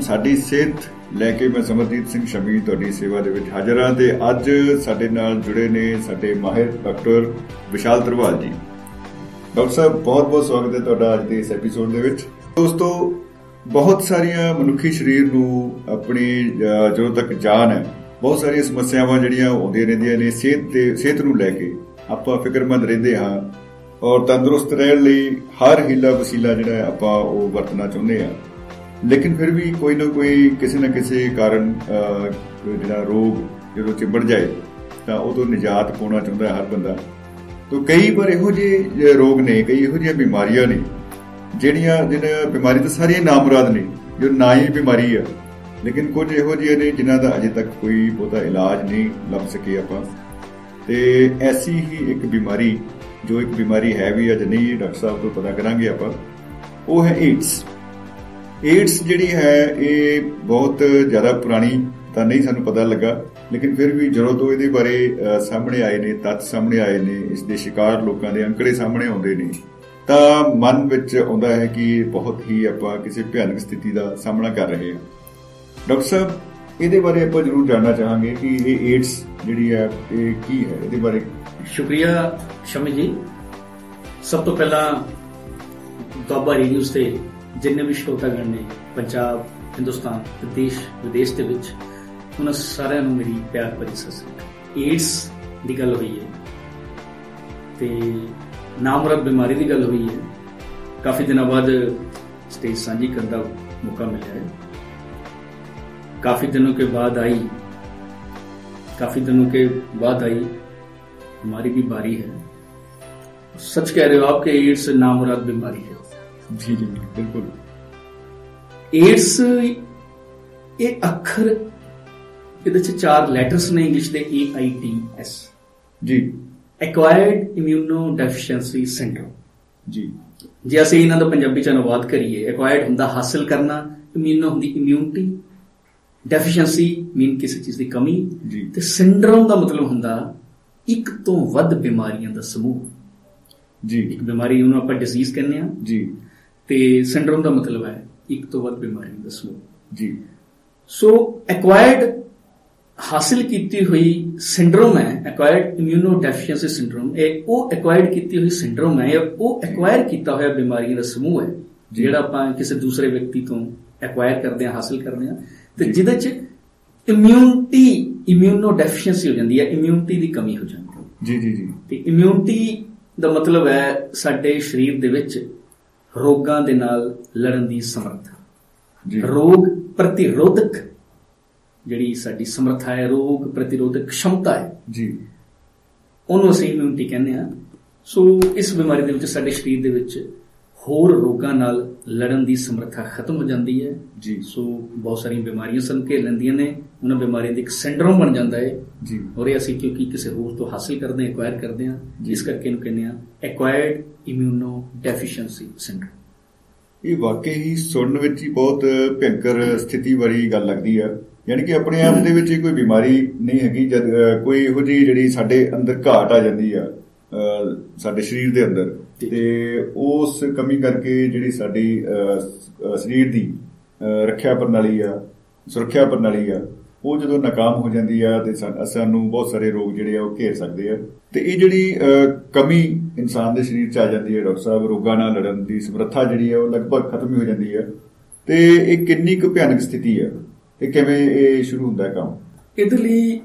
ਸ਼੍ਰੀ ਅਕਾਲ ਦੋਸਤੋ ਪ੍ਰੋਗਰਾਮ ਸਾਡੀ ਸਿਹਤ ਲੈ ਕੇ ਮੈਂ ਸਮਰਜੀਤ ਸਿੰਘ ਸ਼ਮੀ ਤੁਹਾਡੀ ਸੇਵਾ ਦੇ ਵਿੱਚ ਹਾਜ਼ਰ ਹਾਂ ਤੇ ਅੱਜ ਸਾਡੇ ਨਾਲ ਜੁੜੇ ਨੇ ਸਾਡੇ ਮਾਹਿਰ ਡਾਕਟਰ ਵਿਸ਼ਾਲ ਤਰਵਾਲ ਜੀ। ਡਾਕਟਰ ਸਾਹਿਬ ਬਹੁਤ ਬਹੁਤ ਸਵਾਗਤ ਹੈ ਤੁਹਾਡਾ ਅੱਜ ਦੇ ਇਸ ਐਪੀਸੋਡ ਦੇ ਵਿੱਚ। ਦੋਸਤੋ ਬਹੁਤ ਸਾਰੀਆਂ ਮਨੁੱਖੀ ਸਰੀਰ ਨੂੰ ਆਪਣੀ ਅਹ, ਜਦੋਂ ਤੱਕ ਜਾਨ ਹੈ ਬਹੁਤ ਸਾਰੀਆਂ ਸਮੱਸਿਆਵਾਂ ਜਿਹੜੀਆਂ ਆਉਂਦੀਆਂ ਰਹਿੰਦੀਆਂ ਨੇ ਸਿਹਤ ਤੇ ਸਿਹਤ ਨੂੰ ਲੈ ਕੇ। ਆਪਾਂ ਫਿਕਰਮੰਦ ਰਹਿੰਦੇ ਹਾਂ ਔਰ ਤੰਦਰੁਸਤ ਰਹਿਣ ਲਈ ਹਰ ਹੀਲਾ ਵਸੀਲਾ ਜਿਹੜਾ ਹੈ ਆਪਾਂ ਉਹ ਵਰਤਣਾ ਚਾਹੁੰਦੇ ਹਾਂ। ਲੇਕਿਨ ਫਿਰ ਵੀ ਕੋਈ ਨਾ ਕੋਈ ਕਿਸੇ ਨਾ ਕਿਸੇ ਕਾਰਨ ਅਹ, ਜਿਹੜਾ ਰੋਗ ਜਦੋਂ ਚਿੰਬੜ ਜਾਏ ਤਾਂ ਉਦੋਂ ਨਿਜਾਤ ਪਾਉਣਾ ਚਾਹੁੰਦਾ ਹੈ ਹਰ ਬੰਦਾ। ਤੋ ਕਈ ਵਾਰ ਇਹੋ ਜਿਹੇ ਰੋਗ ਨੇ ਕਈ ਇਹੋ ਜਿਹੀਆਂ ਬਿਮਾਰੀਆਂ ਨੇ ਜਿਹੜੀਆਂ ਜਿਹਨਾਂ ਬਿਮਾਰੀ ਤਾਂ ਸਾਰੀਆਂ ਨਾਮੁਰਾਦ ਨੇ ਜੋ ਨਾ ਹੀ ਬਿਮਾਰੀ ਆ। ਲੇਕਿਨ ਕੁਝ ਇਹੋ ਜਿਹੇ ਨੇ ਜਿਨ੍ਹਾਂ ਦਾ ਅਜੇ ਤੱਕ ਕੋਈ ਬਹੁਤਾ ਇਲਾਜ ਨਹੀਂ ਲੱਭ ਸਕੇ ਆਪਾਂ। ਤੇ ਐਸੀ ਹੀ ਇੱਕ ਬਿਮਾਰੀ ਜੋ ਇੱਕ ਬਿਮਾਰੀ ਹੈ ਵੀ ਅੱਜ ਨਹੀਂ ਡਾਕਟਰ ਸਾਹਿਬ ਤੋਂ ਪਤਾ ਕਰਾਂਗੇ ਆਪਾਂ ਉਹ ਹੈ ਏਡਸ। ਏਡਸ ਜਿਹੜੀ ਹੈ ਇਹ ਬਹੁਤ ਜ਼ਿਆਦਾ ਪੁਰਾਣੀ ਤਾਂ ਨਹੀਂ ਸਾਨੂੰ ਪਤਾ ਲੱਗਾ ਲੇਕਿਨ ਫਿਰ ਵੀ ਜਦੋਂ ਤੋਂ ਇਹਦੇ ਬਾਰੇ ਅਹ, ਸਾਹਮਣੇ ਆਏ ਨੇ ਤੱਥ ਸਾਹਮਣੇ ਆਏ ਨੇ ਇਸ ਦੇ ਸ਼ਿਕਾਰ ਲੋਕਾਂ ਦੇ ਅੰਕੜੇ ਸਾਹਮਣੇ ਆਉਂਦੇ ਨੇ ਤਾਂ ਮਨ ਵਿੱਚ ਆਉਂਦਾ ਹੈ ਕਿ ਬਹੁਤ ਹੀ ਆਪਾਂ ਕਿਸੇ ਭਿਆਨਕ ਸਥਿਤੀ ਦਾ ਸਾਹਮਣਾ ਕਰ ਰਹੇ ਹਾਂ। ਡਾਕਟਰ ਸਾਹਿਬ ਇਹਦੇ ਬਾਰੇ ਆਪਾਂ ਜ਼ਰੂਰ ਜਾਣਨਾ ਚਾਹਾਂਗੇ ਕਿ ਇਹ ਏਡਸ ਜਿਹੜੀ ਹੈ ਇਹ ਕੀ ਹੈ ਇਹਦੇ ਬਾਰੇ। ਸ਼ੁਕਰੀਆ ਸ਼ਮੀ ਜੀ। ਸਭ ਤੋਂ ਪਹਿਲਾਂ ਦੁਆਬਾ ਰੇਡੀਓ ਤੇ ਜਿੰਨੇ ਵੀ ਸ਼ਰੋਤਾਗਣ ਨੇ ਪੰਜਾਬ ਹਿੰਦੁਸਤਾਨ ਤੇ ਦੇਸ਼ ਵਿਦੇਸ਼ ਦੇ ਵਿੱਚ ਉਹਨਾਂ ਸਾਰਿਆਂ ਨੂੰ ਮੇਰੀ ਪਿਆਰ ਭਰੀ ਸਤਿ ਸ੍ਰੀ ਅਕਾਲ ਏਡਸ ਦੀ ਗੱਲ ਹੋਈ ਹੈ ਤੇ ਨਾਮਰਦ ਬਿਮਾਰੀ ਦੀ ਗੱਲ ਹੋਈ ਹੈ ਕਾਫੀ ਦਿਨਾਂ ਬਾਅਦ ਸਟੇਜ ਸਾਂਝੀ ਕਰਨ ਦਾ ਮੌਕਾ ਮਿਲਿਆ ਹੈ काफी दिनों के बाद आई काफी दिनों के बाद आई हमारी भी बारी है सच कह रहे हो आप कि एड्स नामुराद बीमारी है ਜੀ ਜੀ ਬਿਲਕੁਲ। ਇਸ ਇਹ ਅੱਖਰ ਇਹਦੇ ਚ ਚਾਰ ਲੈਟਰਸ ਨੇ ਇੰਗਲਿਸ਼ ਦੇ ਏ ਆਈ ਟੀ ਐਸ ਜੀ। ਐਕਵਾਇਰਡ ਇਮਿਊਨੋ ਡੈਫੀਸ਼ੀਐਂਸੀ ਸਿੰਡਰੋਮ ਜੀ। ਜੇ ਅਸੀਂ ਇਹਨਾਂ ਦਾ ਪੰਜਾਬੀ ਚ ਅਨੁਵਾਦ ਕਰੀਏ ਐਕਵਾਇਰਡ ਹੁੰਦਾ ਹਾਸਲ ਕਰਨਾ ਇਮਿਊਨੋ ਹੁੰਦੀ ਇਮਿਊਨਿਟੀ ਡੈਫੀਸ਼ੀਐਂਸੀ ਮੀਨ ਕਿਸੇ ਚੀਜ਼ ਦੀ ਕਮੀ। ਤੇ ਸਿੰਡਰੋਮ ਦਾ ਮਤਲਬ ਹੁੰਦਾ ਇੱਕ ਤੋਂ ਵੱਧ ਬਿਮਾਰੀਆਂ ਦਾ ਸਮੂਹ। ਜੀ। ਇੱਕ ਬਿਮਾਰੀ ਨੂੰ ਆਪਾਂ ਡਿਜ਼ੀਜ਼ ਕਹਿੰਦੇ ਆ ਜੀ। ਤੇ ਸਿੰਡਰੋਮ ਦਾ ਮਤਲਬ ਹੈ ਇੱਕ ਤੋਂ ਵੱਧ ਬਿਮਾਰੀਆਂ ਦਾ ਸਮੂਹ ਜੀ ਸੋ ਐਕਵਾਇਰਡ ਹਾਸਿਲ ਕੀਤੀ ਹੋਈ ਸਿੰਡਰੋਮ ਹੈ ਐਕਵਾਇਰਡ ਇਮਿਊਨੋ ਡੈਫੀਸ਼ੀਐਂਸੀ ਸਿੰਡਰੋਮ ਇਹ ਉਹ ਐਕਵਾਇਰਡ ਕੀਤੀ ਹੋਈ ਸਿੰਡਰੋਮ ਹੈ ਉਹ ਐਕਵਾਇਰ ਕੀਤਾ ਹੋਇਆ ਬਿਮਾਰੀਆਂ ਦਾ ਸਮੂਹ ਹੈ। ਜਿਹੜਾ ਆਪਾਂ ਕਿਸੇ ਦੂਸਰੇ ਵਿਅਕਤੀ ਤੋਂ ਐਕਵਾਇਰ ਕਰਦੇ ਹਾਂ ਹਾਸਿਲ ਕਰਦੇ ਹਾਂ ਤੇ। ਜਿਹਦੇ ਚ ਇਮਿਊਨਿਟੀ ਇਮਿਊਨੋ ਡੈਫੀਸ਼ੀਐਂਸੀ ਹੋ ਜਾਂਦੀ ਹੈ ਇਮਿਊਨਿਟੀ ਦੀ ਕਮੀ ਹੋ ਜਾਂਦੀ ਹੈ ਜੀ ਜੀ ਜੀ ਤੇ ਇਮਿਊਨਿਟੀ ਦਾ ਮਤਲਬ ਹੈ ਸਾਡੇ ਸਰੀਰ ਦੇ ਵਿੱਚ ਰੋਗਾਂ ਦੇ ਨਾਲ ਲੜਨ ਦੀ ਸਮਰੱਥਾ। ਰੋਗ ਪ੍ਰਤੀਰੋਧਕ ਜਿਹੜੀ ਸਾਡੀ ਸਮਰੱਥਾ ਹੈ ਰੋਗ ਪ੍ਰਤੀਰੋਧਕ ਖਮਤਾ ਹੈ ਜੀ। ਉਹਨੂੰ ਅਸੀਂ ਇਮਿਊਨਿਟੀ ਕਹਿੰਦੇ ਆ ਸੋ ਇਸ ਬਿਮਾਰੀ ਦੇ ਵਿੱਚ ਸਾਡੇ ਸਰੀਰ ਦੇ ਵਿੱਚ ਹੋਰ ਰੋਗਾਂ ਨਾਲ ਲੜਨ ਦੀ ਸਮਰੱਥਾ ਖਤਮ ਹੋ ਜਾਂਦੀ ਹੈ। ਜੀ। ਸੋ ਬਹੁਤ ਸਾਰੀਆਂ ਬਿਮਾਰੀਆਂ ਸਾਨੂੰ ਘੇਰ ਲੈਂਦੀਆਂ ਨੇ। ਉਹਨਾਂ ਬਿਮਾਰੀਆਂ ਦਾ ਇੱਕ ਸਿੰਡਰੋਮ ਬਣ ਜਾਂਦਾ ਹੈ। ਜੀ। ਔਰ ਇਹ ਅਸੀਂ ਕਿਉਂਕਿ ਕਿਸੇ ਹੋਰ ਤੋਂ ਹਾਸਿਲ ਕਰਦੇ ਹਾਂ ਐਕਵਾਇਰ ਕਰਦੇ ਹਾਂ ਜੀ। ਇਸ ਕਰਕੇ ਇਹਨੂੰ ਕਹਿੰਦੇ ਹਾਂ ਐਕਵਾਇਰਡ ਇਮਿਊਨੋ ਡੈਫੀਸ਼ੀਐਂਸੀ ਸਿੰਡਰੋਮ ਇਹ ਵਾਕਈ ਹੀ ਸੁਣਨ ਵਿੱਚ ਹੀ ਬਹੁਤ ਭਿਆਨਕ ਸਥਿਤੀ ਵਾਲੀ ਗੱਲ ਲੱਗਦੀ ਆ। ਯਾਨੀ ਕਿ ਆਪਣੇ ਆਪ ਦੇ ਵਿੱਚ ਕੋਈ ਬਿਮਾਰੀ ਨਹੀਂ ਹੈਗੀ ਜਦ ਕੋਈ ਇਹੋ ਜਿਹੀ ਜਿਹੜੀ ਸਾਡੇ ਅੰਦਰ ਘਾਟ ਆ ਜਾਂਦੀ ਆ ਸਾਡੇ ਸਰੀਰ ਦੇ ਅੰਦਰ। ਤੇ ਉਸ ਕਮੀ ਕਰਕੇ ਜਿਹੜੀ ਸਾਡੀ ਸਰੀਰ ਦੀ ਰੱਖਿਆ ਪ੍ਰਣਾਲੀ ਆ ਸੁਰੱਖਿਆ ਪ੍ਰਣਾਲੀ ਆ ਉਹ ਜਦੋਂ ਨਾਕਾਮ ਹੋ ਜਾਂਦੀ ਆ ਤੇ ਸਾਨੂੰ ਬਹੁਤ ਸਾਰੇ ਰੋਗ ਜਿਹੜੇ ਆ ਉਹ ਘੇਰ ਸਕਦੇ ਆ। ਤੇ ਇਹ ਜਿਹੜੀ ਕਮੀ ਇਨਸਾਨ ਦੇ ਸਰੀਰ 'ਚ ਆ ਜਾਂਦੀ ਹੈ ਡਾਕਟਰ ਸਾਹਿਬ ਰੋਗਾਂ ਨਾਲ ਲੜਨ ਦੀ ਸਮਰੱਥਾ ਜਿਹੜੀ ਹੈ ਉਹ ਲਗਭਗ ਖਤਮ ਹੀ ਹੋ ਜਾਂਦੀ ਹੈ ਤੇ ਇਹ ਕਿੰਨੀ ਕੁ ਭਿਆਨਕ ਸਥਿਤੀ ਹੈ ਤੇ ਕਿਵੇਂ ਇਹ ਸ਼ੁਰੂ ਹੁੰਦਾ ਹੈ ਕੰਮ? ਇਹਦੇ ਲਈ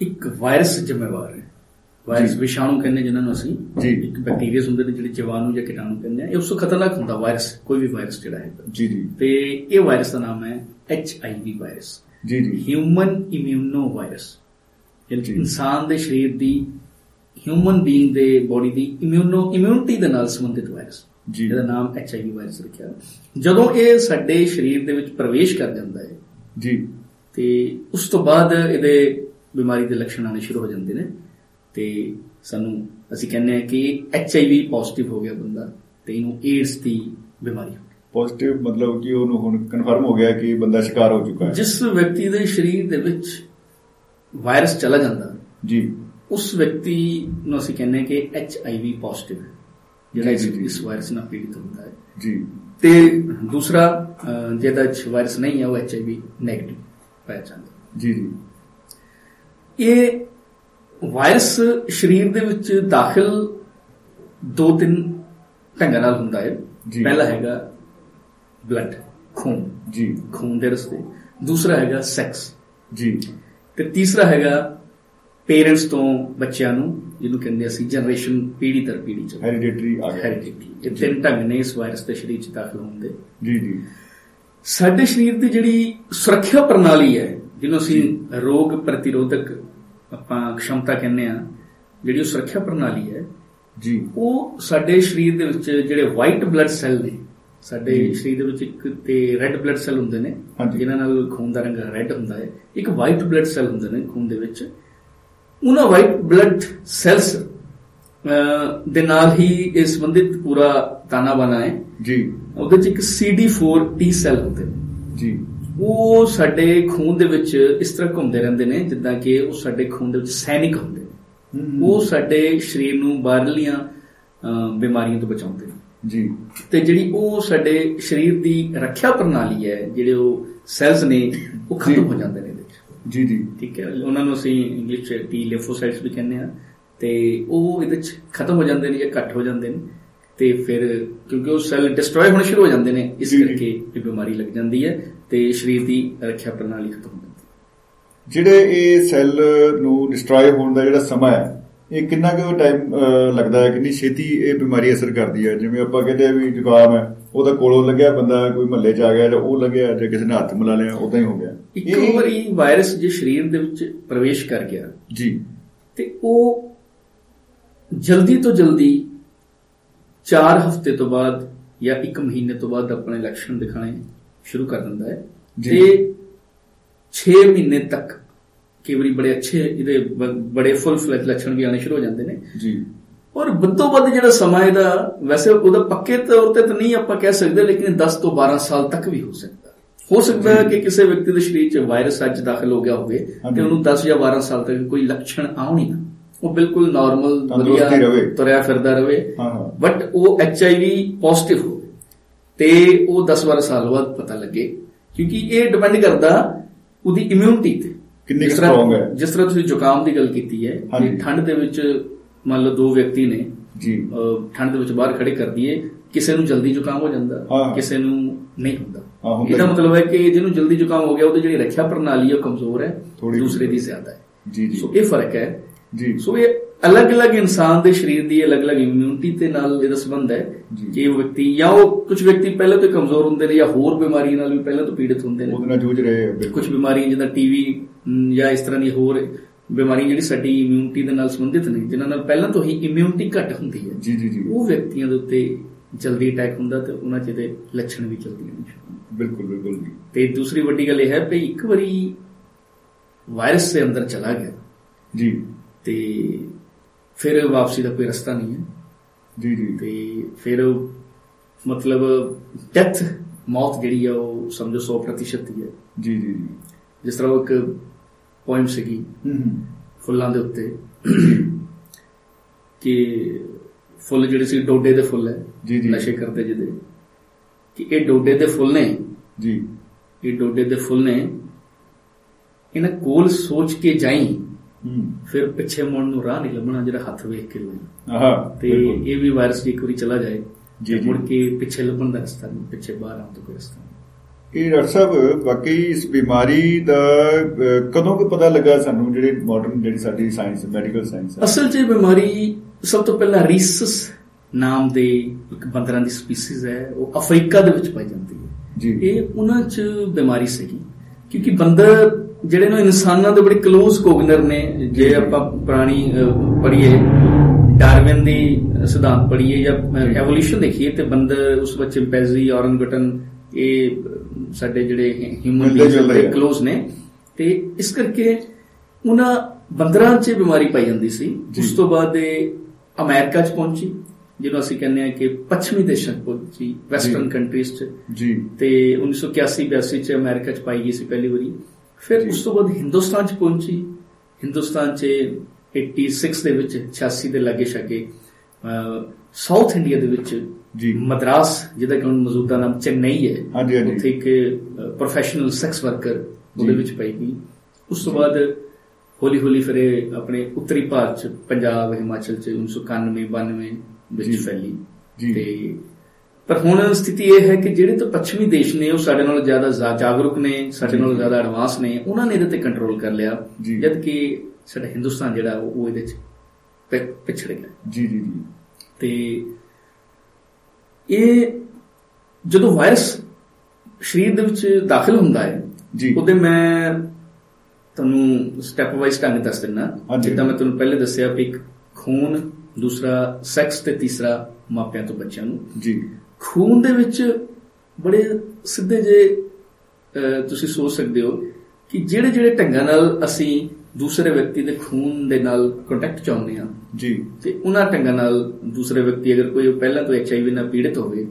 ਇੱਕ ਵਾਇਰਸ ਜ਼ਿੰਮੇਵਾਰ ਹੈ। ਵਾਇਰਸ। ਵਿਸ਼ਾਣੂ ਕਹਿੰਦੇ ਜਿਨ੍ਹਾਂ ਨੂੰ ਅਸੀਂ ਜੀ। ਇੱਕ ਬੈਕਟੀਰੀਆ ਹੁੰਦੇ ਨੇ ਜਿਹੜੇ ਜੀਵਾਣੂ ਜਾਂ ਕੀਟਾਣੂ ਕਹਿੰਦੇ ਆ ਇਹ ਉਸ ਤੋਂ ਖਤਰਨਾਕ ਹੁੰਦਾ ਵਾਇਰਸ ਕੋਈ ਵੀ ਵਾਇਰਸ ਜਿਹੜਾ ਹੈ। ਜੀ ਜੀ। ਤੇ ਇਹ ਵਾਇਰਸ ਦਾ ਨਾਮ ਹੈ HIV ਵਾਇਰਸ ਜੀ ਜੀ। Human immuno virus. ਇਨਸਾਨ ਦੇ ਸਰੀਰ ਦੀ ਹਿਊਮਨ ਬੀਇੰਗ ਦੇ ਬੋਡੀ ਦੀ ਇਮਿਊਨੋ ਇਮਿਊਨਿਟੀ ਦੇ ਨਾਲ ਸੰਬੰਧਿਤ ਵਾਇਰਸ ਜਿਹਦਾ ਨਾਮ HIV ਵਾਇਰਸ ਰੱਖਿਆ। ਜਦੋਂ ਇਹ ਸਾਡੇ ਸਰੀਰ ਦੇ ਵਿੱਚ ਪ੍ਰਵੇਸ਼ ਕਰ ਜਾਂਦਾ ਹੈ ਜੀ। ਤੇ ਉਸ ਤੋਂ ਬਾਅਦ ਇਹਦੇ ਬਿਮਾਰੀ ਦੇ ਲੱਛਣ ਆਉਣੇ ਸ਼ੁਰੂ ਹੋ ਜਾਂਦੇ ਨੇ। ਤੇ ਸਾਨੂੰ ਅਸੀਂ ਕਹਿੰਦੇ ਹਾਂ ਕਿ HIV ਪੋਜ਼ਿਟਿਵ ਹੋ ਗਿਆ ਬੰਦਾ ਤੇ ਇਹਨੂੰ ਏਡਸ ਦੀ ਬਿਮਾਰੀ ਹੋ ਗਈ। ਪੋਜ਼ਿਟਿਵ ਮਤਲਬ ਕਿ ਉਹਨੂੰ ਹੁਣ ਕਨਫਰਮ ਹੋ ਗਿਆ ਕਿ ਬੰਦਾ ਸ਼ਿਕਾਰ ਹੋ ਚੁੱਕਾ ਹੈ। ਜਿਸ ਵਿਅਕਤੀ ਦੇ ਸਰੀਰ ਦੇ ਵਿੱਚ ਵਾਇਰਸ ਚਲਾ ਜਾਂਦਾ ਜੀ। ਉਸ ਵਿਅਕਤੀ ਨੂੰ ਅਸੀਂ ਕਹਿੰਦੇ ਹਾਂ ਕਿ HIV ਪੋਜ਼ਿਟਿਵ ਹੈ ਜਿਹੜਾ। ਇਸ ਵਾਇਰਸ ਨਾਲ ਪੀੜਿਤ ਹੁੰਦਾ ਹੈ। ਜੀ। ਤੇ ਦੂਸਰਾ ਜਿਹਦਾ ਵਾਇਰਸ ਨਹੀਂ ਹੈ ਉਹ ਐਚਆਈਵੀ ਨੈਗੇਟਿਵ ਪਾਇਆ ਜਾਂਦਾ। ਜੀ ਜੀ। ਇਹ ਵਾਇਰਸ ਸਰੀਰ ਦੇ ਵਿੱਚ ਦਾਖਲ ਦੋ ਤਿੰਨ ਢੰਗਾਂ ਨਾਲ ਹੁੰਦਾ ਹੈ। ਪਹਿਲਾ ਹੈਗਾ ਬਲੱਡ ਖੂਨ। ਜੀ। ਖੂਨ ਦੇ ਰਸਤੇ। ਦੂਸਰਾ ਹੈਗਾ ਸੈਕਸ ਜੀ। ਤੇ ਤੀਸਰਾ ਹੈਗਾ ਪੇਰੈਂਟਸ ਤੋਂ ਬੱਚਿਆਂ ਨੂੰ ਜਿਹਨੂੰ ਕਹਿੰਦੇ ਅਸੀਂ ਜਨਰੇਸ਼ਨ ਪੀੜ੍ਹੀ ਦਰ ਪੀੜ੍ਹੀ ਚ। ਹੈਰੀਡਿਟਰੀ ਆ ਗਿਆ। ਹੈਰੀਡਿਟੀ ਇਹ ਤਿੰਨ ਢੰਗ ਨੇ ਇਸ ਵਾਇਰਸ ਦੇ ਸਰੀਰ ਚ ਦਾਖਲ ਹੋਣ ਦੇ। ਜੀ ਜੀ। ਸਾਡੇ ਸਰੀਰ ਦੀ ਜਿਹੜੀ ਸੁਰੱਖਿਆ ਪ੍ਰਣਾਲੀ ਹੈ ਜਿਹਨੂੰ ਅਸੀਂ ਰੋਗ ਪ੍ਰਤੀਰੋਧਕ ਆਪਾਂ ਖਮਤਾ ਕਹਿੰਦੇ ਆ ਜਿਹੜੀ ਉਹ ਸੁਰੱਖਿਆ ਪ੍ਰਣਾਲੀ ਹੈ ਜੀ। ਉਹ ਸਾਡੇ ਸਰੀਰ ਦੇ ਵਿੱਚ ਜਿਹੜੇ ਵਾਈਟ ਬਲੱਡ ਸੈੱਲ ਨੇ ਸਾਡੇ। ਸਰੀਰ ਦੇ ਵਿੱਚ ਇੱਕ ਤੇ ਰੈੱਡ ਬਲੱਡ ਸੈੱਲ ਹੁੰਦੇ ਨੇ। ਜਿਨ੍ਹਾਂ ਨਾਲ ਖੂਨ ਦਾ ਰੰਗ ਰੈੱਡ ਹੁੰਦਾ ਹੈ ਇੱਕ ਵਾਈਟ ਬਲੱਡ ਸੈੱਲ ਹੁੰਦੇ ਨੇ ਖੂਨ ਦੇ ਵਿੱਚ। ਉਹਨਾਂ ਵਾਈਟ ਬਲੱਡ ਸੈਲਸ ਦੇ ਨਾਲ ਹੀ ਇਹ ਸੰਬੰਧਿਤ ਪੂਰਾ ਤਾਣਾ ਬਣਾ ਹੈ। ਜੀ। ਉਹਦੇ ਚ ਇੱਕ CD4 T ਸੈੱਲ ਹੁੰਦੇ ਨੇ। ਜੀ। ਉਹ ਸਾਡੇ ਖੂਨ ਦੇ ਵਿੱਚ ਇਸ ਤਰ੍ਹਾਂ ਘੁੰਮਦੇ ਰਹਿੰਦੇ ਨੇ ਜਿੱਦਾਂ ਕਿ ਉਹ ਸਾਡੇ ਖੂਨ ਦੇ ਵਿੱਚ ਸੈਨਿਕ ਹੁੰਦੇ ਨੇ। ਉਹ ਸਾਡੇ ਸਰੀਰ ਨੂੰ ਬਾਹਰਲੀਆਂ ਬਿਮਾਰੀਆਂ ਤੋਂ ਬਚਾਉਂਦੇ ਨੇ। ਜੀ। ਤੇ ਜਿਹੜੀ ਉਹ ਸਾਡੇ ਸਰੀਰ ਦੀ ਰੱਖਿਆ ਪ੍ਰਣਾਲੀ ਹੈ ਜਿਹੜੇ ਉਹ ਸੈਲਸ ਨੇ ਉਹ ਖਤਮ। ਹੋ ਜਾਂਦੇ ਨੇ ਇਹਦੇ ਵਿੱਚ। ਜੀ ਜੀ। ਠੀਕ ਹੈ? ਉਹਨਾਂ ਨੂੰ ਅਸੀਂ ਇੰਗਲਿਸ਼ ਚ ਟੀ ਲਿਫੋਸਾਈਟਸ ਵੀ ਕਹਿੰਦੇ ਆ ਤੇ ਉਹ ਇਹਦੇ ਚ ਖਤਮ ਹੋ ਜਾਂਦੇ ਨੇ ਜਾਂ ਘੱਟ ਹੋ ਜਾਂਦੇ ਨੇ। ਤੇ ਫਿਰ ਕਿਉਂਕਿ ਉਹ ਸੈੱਲ ਡਿਸਟਰੋਏ ਹੋਣੇ ਸ਼ੁਰੂ ਹੋ ਜਾਂਦੇ ਨੇ ਇਸ। ਕਰਕੇ ਇਹ ਬਿਮਾਰੀ ਲੱਗ ਜਾਂਦੀ ਹੈ ਤੇ ਸਰੀਰ ਦੀ ਰੱਖਿਆ ਪ੍ਰਣਾਲੀ ਖਤਮ ਹੋ ਜਾਂਦੀ ਹੈ। ਜਿਹੜੇ ਇਹ ਸੈੱਲ ਨੂੰ ਡਿਸਟਰੋਏ ਹੋਣ ਦਾ ਜਿਹੜਾ ਸਮਾਂ ਹੈ ਇਹ ਕਿੰਨਾ ਕੁ ਟਾਈਮ ਲੱਗਦਾ ਹੈ? ਕਿੰਨੀ ਛੇਤੀ ਇਹ ਬਿਮਾਰੀ ਅਸਰ ਕਰਦੀ ਹੈ? ਜਿਵੇਂ ਆਪਾਂ ਕਹਿੰਦੇ ਆ ਵੀ ਜ਼ੁਕਾਮ ਹੈ ਉਹਦਾ ਕੋਲੋਂ ਲੱਗਿਆ ਬੰਦਾ ਕੋਈ ਮਹੱਲੇ 'ਚ ਆ ਗਿਆ ਜਾਂ ਉਹ ਲੱਗਿਆ ਜਾਂ ਕਿਸੇ ਨੇ ਹੱਥ ਮਿਲਾ ਲਿਆ ਉਦਾਂ ਹੀ ਹੋ ਗਿਆ। ਇੱਕ ਵਾਰੀ ਵਾਇਰਸ ਜੇ ਸਰੀਰ ਦੇ ਵਿੱਚ ਪ੍ਰਵੇਸ਼ ਕਰ ਗਿਆ ਜੀ। ਤੇ ਉਹ ਜਲਦੀ ਤੋਂ ਜਲਦੀ 4 ਹਫ਼ਤੇ ਤੋਂ ਬਾਅਦ ਜਾਂ 1 ਮਹੀਨੇ ਤੋਂ ਬਾਅਦ ਆਪਣੇ ਲੱਛਣ ਦਿਖਾਣੇ ਸ਼ੁਰੂ ਕਰ ਦਿੰਦਾ ਹੈ। ਜੀ। ਤੇ 6 ਮਹੀਨੇ ਤੱਕ ਕਈ ਵਾਰੀ ਬੜੇ ਅੱਛੇ ਇਹਦੇ ਬੜੇ ਫੁੱਲ ਫਲੈਜ ਲੱਛਣ ਵੀ ਆਣੇ ਸ਼ੁਰੂ ਹੋ ਜਾਂਦੇ ਨੇ। ਜੀ। ਔਰ ਵੱਧੋ ਵੱਧ ਜਿਹੜਾ ਸਮਾਂ ਇਹਦਾ ਵੈਸੇ ਉਹਦਾ ਪੱਕੇ ਤੌਰ ਤੇ ਤਾਂ ਨਹੀਂ ਆਪਾਂ ਕਹਿ ਸਕਦੇ ਲੇਕਿਨ 10 ਤੋਂ 12 ਸਾਲ ਤੱਕ ਵੀ ਹੋ ਸਕਦਾ। ਹੋ ਸਕਦਾ ਹੈ ਕਿ ਕਿਸੇ ਵਿਅਕਤੀ ਦੇ ਸਰੀਰ 'ਚ ਵਾਇਰਸ ਅੱਜ ਦਾਖਲ ਹੋ ਗਿਆ ਹੋਵੇ। ਤੇ ਉਹਨੂੰ 10 ਜਾਂ 12 ਸਾਲ ਤੱਕ ਕੋਈ ਲੱਛਣ ਆਉਣ ਹੀ ਨਾ। ਉਹ ਬਿਲਕੁਲ ਨਾਰਮਲ ਵਧੀਆ। ਤੁਰਿਆ ਫਿਰਦਾ ਰਵੇ ਹਾਂ ਹਾਂ ਬਟ ਉਹ ਐਚਆਈਵੀ ਪੋਜ਼ਿਟਿਵ ਹੋਵੇ ਤੇ ਉਹ 10-12 ਸਾਲ ਬਾਅਦ ਪਤਾ ਲੱਗੇ ਕਿਉਂਕਿ ਇਹ ਡਿਪੈਂਡ ਕਰਦਾ ਉਹਦੀ ਇਮਿਊਨਿਟੀ ਤੇ ਕਿੰਨੀ strong ਹੈ। ਜਿਸ ਤਰ੍ਹਾਂ ਤੁਸੀਂ ਜ਼ੁਕਾਮ ਦੀ ਗੱਲ ਕੀਤੀ ਹੈ। ਕਿ ਠੰਡ ਦੇ ਵਿੱਚ ਮੰਨ ਲਓ ਦੋ ਵਿਅਕਤੀ ਨੇ ਜੀ ਠੰਡ ਦੇ ਵਿੱਚ ਬਾਹਰ ਖੜੇ ਕਰ ਦਈਏ ਕਿਸੇ ਨੂੰ ਜਲਦੀ ਜ਼ੁਕਾਮ ਹੋ ਜਾਂਦਾ। ਕਿਸੇ ਨੂੰ ਨਹੀਂ ਹੁੰਦਾ ਇਹਦਾ। ਮਤਲਬ ਹੈ ਕਿ ਜਿਹਨੂੰ ਜਲਦੀ ਜ਼ੁਕਾਮ ਹੋ ਗਿਆ ਉਹਦੀ ਜਿਹੜੀ ਰੱਖਿਆ ਪ੍ਰਣਾਲੀ ਹੈ ਉਹ ਕਮਜ਼ੋਰ ਹੈ ਦੂਸਰੇ ਦੀ। ਜ਼ਿਆਦਾ ਹੈ ਜੀ ਜੀ ਸੋ ਇਹ ਫ਼ਰਕ ਹੈ ਜੀ। ਸੋ ਇਹ ਅਲੱਗ-ਅਲੱਗ ਇਨਸਾਨ ਦੇ ਸਰੀਰ ਦੀ ਅਲੱਗ-ਅਲੱਗ ਇਮਿਊਨਿਟੀ ਤੇ ਨਾਲ ਇਹਦਾ ਸੰਬੰਧ ਹੈ ਜੀ। ਕਿ ਉਹ ਵਿਅਕਤੀ ਜਾਂ ਉਹ ਕੁਝ ਵਿਅਕਤੀ ਪਹਿਲਾਂ ਤੋਂ ਕਮਜ਼ੋਰ ਹੁੰਦੇ ਨੇ ਜਾਂ ਹੋਰ ਬਿਮਾਰੀਆਂ ਨਾਲ ਵੀ ਪਹਿਲਾਂ ਤੋਂ ਪੀੜਿਤ ਹੁੰਦੇ ਨੇ। ਉਹਦੇ ਨਾਲ ਜੂਝ ਰਹੇ ਕੁਝ ਬਿਮਾਰੀਆਂ ਜਿੱਦਾਂ ਟੀਵੀ ਜਾਂ ਇਸ ਤਰ੍ਹਾਂ ਦੀ ਹੋਰ ਬਿਮਾਰੀਆਂ ਜਿਹੜੀ ਸਾਡੀ ਇਮਿਊਨਿਟੀ ਦੇ ਨਾਲ ਸੰਬੰਧਿਤ ਨੇ ਜਿਨ੍ਹਾਂ ਨਾਲ ਪਹਿਲਾਂ ਤੋਂ ਹੀ ਇਮਿਊਨਿਟੀ ਘੱਟ ਹੁੰਦੀ ਹੈ। ਜੀ ਜੀ ਜੀ। ਉਹ ਵਿਅਕਤੀਆਂ ਦੇ ਉੱਤੇ ਜਲਦੀ ਅਟੈਕ ਹੁੰਦਾ ਤੇ ਉਹਨਾਂ 'ਚ ਇਹਦੇ ਲੱਛਣ ਵੀ ਜਲਦੀ ਹੁੰਦੇ ਬਿਲਕੁਲ ਬਿਲਕੁਲ ਜੀ। ਤੇ ਦੂਸਰੀ ਵੱਡੀ ਗੱਲ ਇਹ ਹੈ ਕਿ ਇੱਕ ਵਾਰੀ ਵਾਇਰਸ ਦੇ ਅੰਦਰ ਚਲਾ ਗਿਆ। ਜੀ। ਤੇ ਫਿਰ ਵਾਪਸੀ ਦਾ ਕੋਈ ਰਸਤਾ ਨਹੀਂ ਹੈ। ਜੀ ਜੀ। ਤੇ ਫਿਰ ਮਤਲਬ ਡੈਥ ਮੌਤ ਜਿਹੜੀ ਆ ਉਹ ਸਮਝੋ 100% ਹੀ ਹੈ। ਜੀ ਜੀ ਜੀ। ਜਿਸ ਤਰ੍ਹਾਂ ਇੱਕ ਪੋਇਮ ਸੀਗੀ ਫੁੱਲਾਂ ਦੇ ਉੱਤੇ ਕਿ ਫੁੱਲ ਜਿਹੜੇ ਸੀ ਡੋਡੇ ਦੇ ਫੁੱਲ ਹੈ ਜੀ, ਜੀ। ਨਸ਼ੇ ਕਰਦੇ ਜਿਹਦੇ। ਕਿ ਇਹ ਡੋਡੇ ਦੇ ਫੁੱਲ ਨੇ। ਜੀ। ਇਹ ਡੋਡੇ ਦੇ ਫੁੱਲ ਨੇ। ਇਹਨਾਂ ਕੋਲ ਸੋਚ ਕੇ ਜਾਈ ਫਿਰ ਪਿੱਛੇ ਮੁੜਨ ਨੂੰ ਰਾਹ ਨਹੀਂ ਲੱਭਣਾ ਜਿਹੜਾ ਹੱਥ ਵੇਖ ਕੇ ਲਈ ਆਹਾ ਤੇ। ਇਹ ਵੀ ਵਾਇਰਸ ਇੱਕ ਵਾਰੀ ਚਲਾ ਜਾਏ ਜੀ। ਮੁੜ ਕੇ ਪਿੱਛੇ ਲੱਭਣ ਦਾ ਰਸਤਾ ਨਹੀਂ ਪਿੱਛੇ ਬਾਹਰ ਆਉਣ ਦਾ ਕੋਈ ਰਸਤਾ ਇਹ ਡਾਕਟਰ ਸਾਹਿਬ ਵਾਕਈ ਇਸ ਬਿਮਾਰੀ ਦਾ ਕਦੋਂ ਕੁ ਪਤਾ ਲੱਗਾ ਸਾਨੂੰ ਜਿਹੜੇ ਮਾਡਰਨ ਜਿਹੜੀ ਸਾਡੀ ਸਾਇੰਸ ਮੈਡੀਕਲ ਸਾਇੰਸ ਅਸਲ 'ਚ ਬਿਮਾਰੀ ਸਭ ਤੋਂ ਪਹਿਲਾਂ ਰੀਸਸ ਨਾਮ ਦੇ ਇੱਕ ਬੰਦਰਾਂ ਦੀ ਸਪੀਸੀਜ਼ ਹੈ ਉਹ ਅਫਰੀਕਾ ਦੇ ਵਿੱਚ ਪਾਈ ਜਾਂਦੀ ਹੈ। ਜੀ। ਇਹ ਉਹਨਾਂ 'ਚ ਬਿਮਾਰੀ ਸੀਗੀ ਕਿਉਂਕਿ ਬੰਦਰ ਜਿਹੜੇ ਨੂੰ ਇਨਸਾਨਾਂ ਦੇ ਬੜੇ ক্লোਜ਼ ਕੋਗਨਰ ਨੇ ਜੇ ਆਪਾਂ ਪੁਰਾਣੀ ਪੜ੍ਹੀਏ ਡਾਰਵਿਨ ਦੀ ਸਿਧਾਂਤ ਪੜ੍ਹੀਏ ਜਾਂ ਐਵੋਲੂਸ਼ਨ ਦੇਖੀਏ ਤੇ ਬੰਦਰ ਉਸ ਵਿੱਚ ਪੈਜ਼ੀ ਔਰੰਗਟਨ ਇਹ ਸਾਡੇ ਜਿਹੜੇ ਹਿਊਮਨ ਬੀਇੰਗ ਬੜੇ ক্লোਜ਼ ਨੇ। ਤੇ ਇਸ ਕਰਕੇ ਉਹਨਾਂ ਬੰਦਰਾਂ 'ਚ ਬਿਮਾਰੀ ਪਾਈ ਜਾਂਦੀ ਸੀ। ਉਸ ਤੋਂ ਬਾਅਦ ਇਹ ਅਮਰੀਕਾ 'ਚ ਪਹੁੰਚੀ ਜਿਹਨੂੰ ਅਸੀਂ ਕਹਿੰਦੇ ਆ ਕਿ ਪੱਛਮੀ ਦੇਸ਼ਾਂ 'ਚ ਪਹੁੰਚੀ ਵੈਸਟਰਨ ਕੰਟਰੀਜ਼ 'ਚ। ਜੀ। ਤੇ 1981-82 'ਚ ਅਮਰੀਕਾ 'ਚ ਪਾਈ ਗਈ ਸੀ ਪਹਿਲੀ ਵਾਰੀ। ਫਿਰ। ਉਸ ਤੋਂ ਬਾਅਦ ਹਿੰਦੁਸਤਾਨ ਚ ਪਹੁੰਚੀ ਹਿੰਦੁਸਤਾਨ ਚ 86 ਦੇ ਵਿੱਚ 86 ਦੇ ਲਾਗੇ ਛਾਗੇ ਸਾਊਥ ਇੰਡੀਆ ਦੇ ਵਿੱਚ ਜੀ ਮਦਰਾਸ ਜਿਹਦਾ ਕਿ ਹੁਣ ਮੌਜੂਦਾ ਨਾਮ ਚੇਨਈ ਹੈ ਹਾਂਜੀ ਹਾਂਜੀ ਉੱਥੇ ਇੱਕ ਪ੍ਰੋਫੈਸ਼ਨਲ ਸੈਕਸ ਵਰਕਰ ਉਹਦੇ। ਵਿੱਚ ਪਈ ਗਈ ਉਸ ਤੋਂ ਬਾਅਦ ਹੌਲੀ ਹੌਲੀ ਫਿਰ ਆਪਣੇ ਉੱਤਰੀ ਭਾਰਤ ਚ ਪੰਜਾਬ ਹਿਮਾਚਲ ਚ 1991 92 ਵਿੱਚ। ਫੈਲੀ ਤੇ ਪਰ ਹੁਣ ਸਥਿਤੀ ਇਹ ਹੈ ਕਿ ਜਿਹੜੇ ਤਾਂ ਪੱਛਮੀ ਦੇਸ਼ ਨੇ ਉਹ ਸਾਡੇ ਨਾਲੋਂ ਜ਼ਿਆਦਾ ਜਾਗਰੂਕ ਨੇ ਸਾਡੇ। ਨਾਲੋਂ ਜ਼ਿਆਦਾ ਐਡਵਾਂਸ ਨੇ ਉਹਨਾਂ ਨੇ ਇਹਦੇ ਤੇ ਕੰਟਰੋਲ ਕਰ ਲਿਆ। ਜਦ ਕਿ ਸਾਡਾ ਹਿੰਦੁਸਤਾਨ ਜਿਹੜਾ ਉਹ ਇਹਦੇ ਚ ਪਿਛੜ ਗਿਆ। ਜੀ ਜੀ ਜੀ। ਤੇ ਇਹ ਜਦੋਂ ਵਾਇਰਸ ਸਰੀਰ ਦੇ ਵਿੱਚ ਦਾਖਲ ਹੁੰਦਾ ਹੈ ਜੀ। ਉਹਦੇ ਮੈਂ ਤੁਹਾਨੂੰ ਸਟੈਪ ਵਾਈਜ਼ ਢੰਗ ਦੱਸ ਹਾਂਜੀ। ਜਿੱਦਾਂ ਮੈਂ ਤੁਹਾਨੂੰ ਪਹਿਲੇ ਦੱਸਿਆ ਵੀ ਇੱਕ ਖੂਨ ਦੂਸਰਾ ਸੈਕਸ ਤੇ ਤੀਸਰਾ ਮਾਪਿਆਂ ਤੋਂ ਬੱਚਿਆਂ ਨੂੰ। ਜੀ। ਖੂਨ ਦੇ ਵਿੱਚ ਬੜੇ ਸਿੱਧੇ ਜੇ ਤੁਸੀਂ ਸੋਚ ਸਕਦੇ ਹੋ ਕਿ ਜਿਹੜੇ ਜਿਹੜੇ ਢੰਗਾਂ ਨਾਲ ਅਸੀਂ ਦੂਸਰੇ ਵਿਅਕਤੀ ਦੇ ਖੂਨ ਦੇ ਨਾਲ ਕੰਟੈਕਟ ਚਾਹੁੰਦੇ ਹਾਂ ਜੀ। ਤੇ ਉਹਨਾਂ ਢੰਗਾਂ ਨਾਲ ਦੂਸਰੇ ਵਿਅਕਤੀ ਅਗਰ ਕੋਈ ਪਹਿਲਾਂ ਤੋਂ ਐਚਆਈਵੀ ਨਾਲ ਪੀੜਿਤ ਹੋਵੇ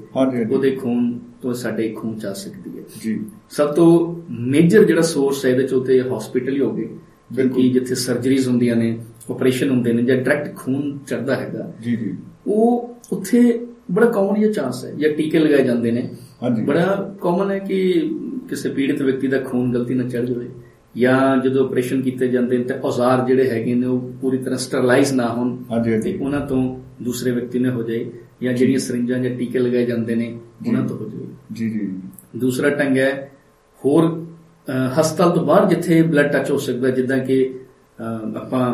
ਉਹਦੇ ਖੂਨ ਤੋਂ ਸਾਡੇ ਖੂਨ ਚ ਆ ਸਕਦੀ ਹੈ। ਜੀ। ਸਭ ਤੋਂ ਮੇਜਰ ਜਿਹੜਾ ਸੋਰਸ ਹੈ ਇਹਦੇ ਚ ਉਤੇ ਹਸਪੀਟਲ ਹੀ ਹੋਗੇ ਬਿਲਕੁਲ। ਕਿ ਜਿੱਥੇ ਸਰਜਰੀਜ਼ ਹੁੰਦੀਆਂ ਨੇ ਆਪਰੇਸ਼ਨ ਹੁੰਦੇ ਨੇ ਜਾਂ ਡਾਇਰੈਕਟ ਖੂਨ ਚੜਦਾ ਹੈਗਾ। ਜੀ ਜੀ। ਉਹ ਉੱਥੇ ਬੜਾ ਕਾਮਨ ਜਿਹਾ ਚਾਂਸ ਹੈ ਜਾਂ ਟੀਕੇ ਲਗਾਏ ਜਾਂਦੇ ਨੇ। ਹਾਂਜੀ। ਬੜਾ ਕਾਮਨ ਹੈ ਕਿ ਕਿਸੇ ਪੀੜਿਤ ਵਿਅਕਤੀ ਦਾ ਖੂਨ ਗਲਤੀ ਨਾਲ ਚੜ ਜਾਵੇ ਜਾਂ ਜਦੋਂ ਆਪਰੇਸ਼ਨ ਕੀਤੇ ਜਾਂਦੇ ਨੇ ਤੇ ਔਜ਼ਾਰ ਜਿਹੜੇ ਹੈਗੇ ਨੇ ਉਹ ਪੂਰੀ ਤਰ੍ਹਾਂ ਸਟਰਲਾਈਜ਼ ਨਾ ਹੋਣ ਹਾਂਜੀ ਤੇ ਉਹਨਾਂ ਤੋਂ ਦੂਸਰੇ ਵਿਅਕਤੀ ਨੇ ਹੋ ਜਾਏ ਜਾਂ ਜਿਹੜੀਆਂ ਸਰਿੰਜਾਂ ਜਾਂ ਟੀਕੇ ਲਗਾਏ ਜਾਂਦੇ ਨੇ ਉਹਨਾਂ ਤੋਂ ਹੋ ਜਾਏ ਜੀ ਜੀ। ਦੂਸਰਾ ਢੰਗ ਹੈ ਹੋਰ ਹਸਪਤਾਲ ਤੋਂ ਬਾਹਰ ਜਿੱਥੇ ਬਲੱਡ ਟੱਚ ਹੋ ਸਕਦਾ ਜਿੱਦਾਂ ਕਿ ਆਪਾਂ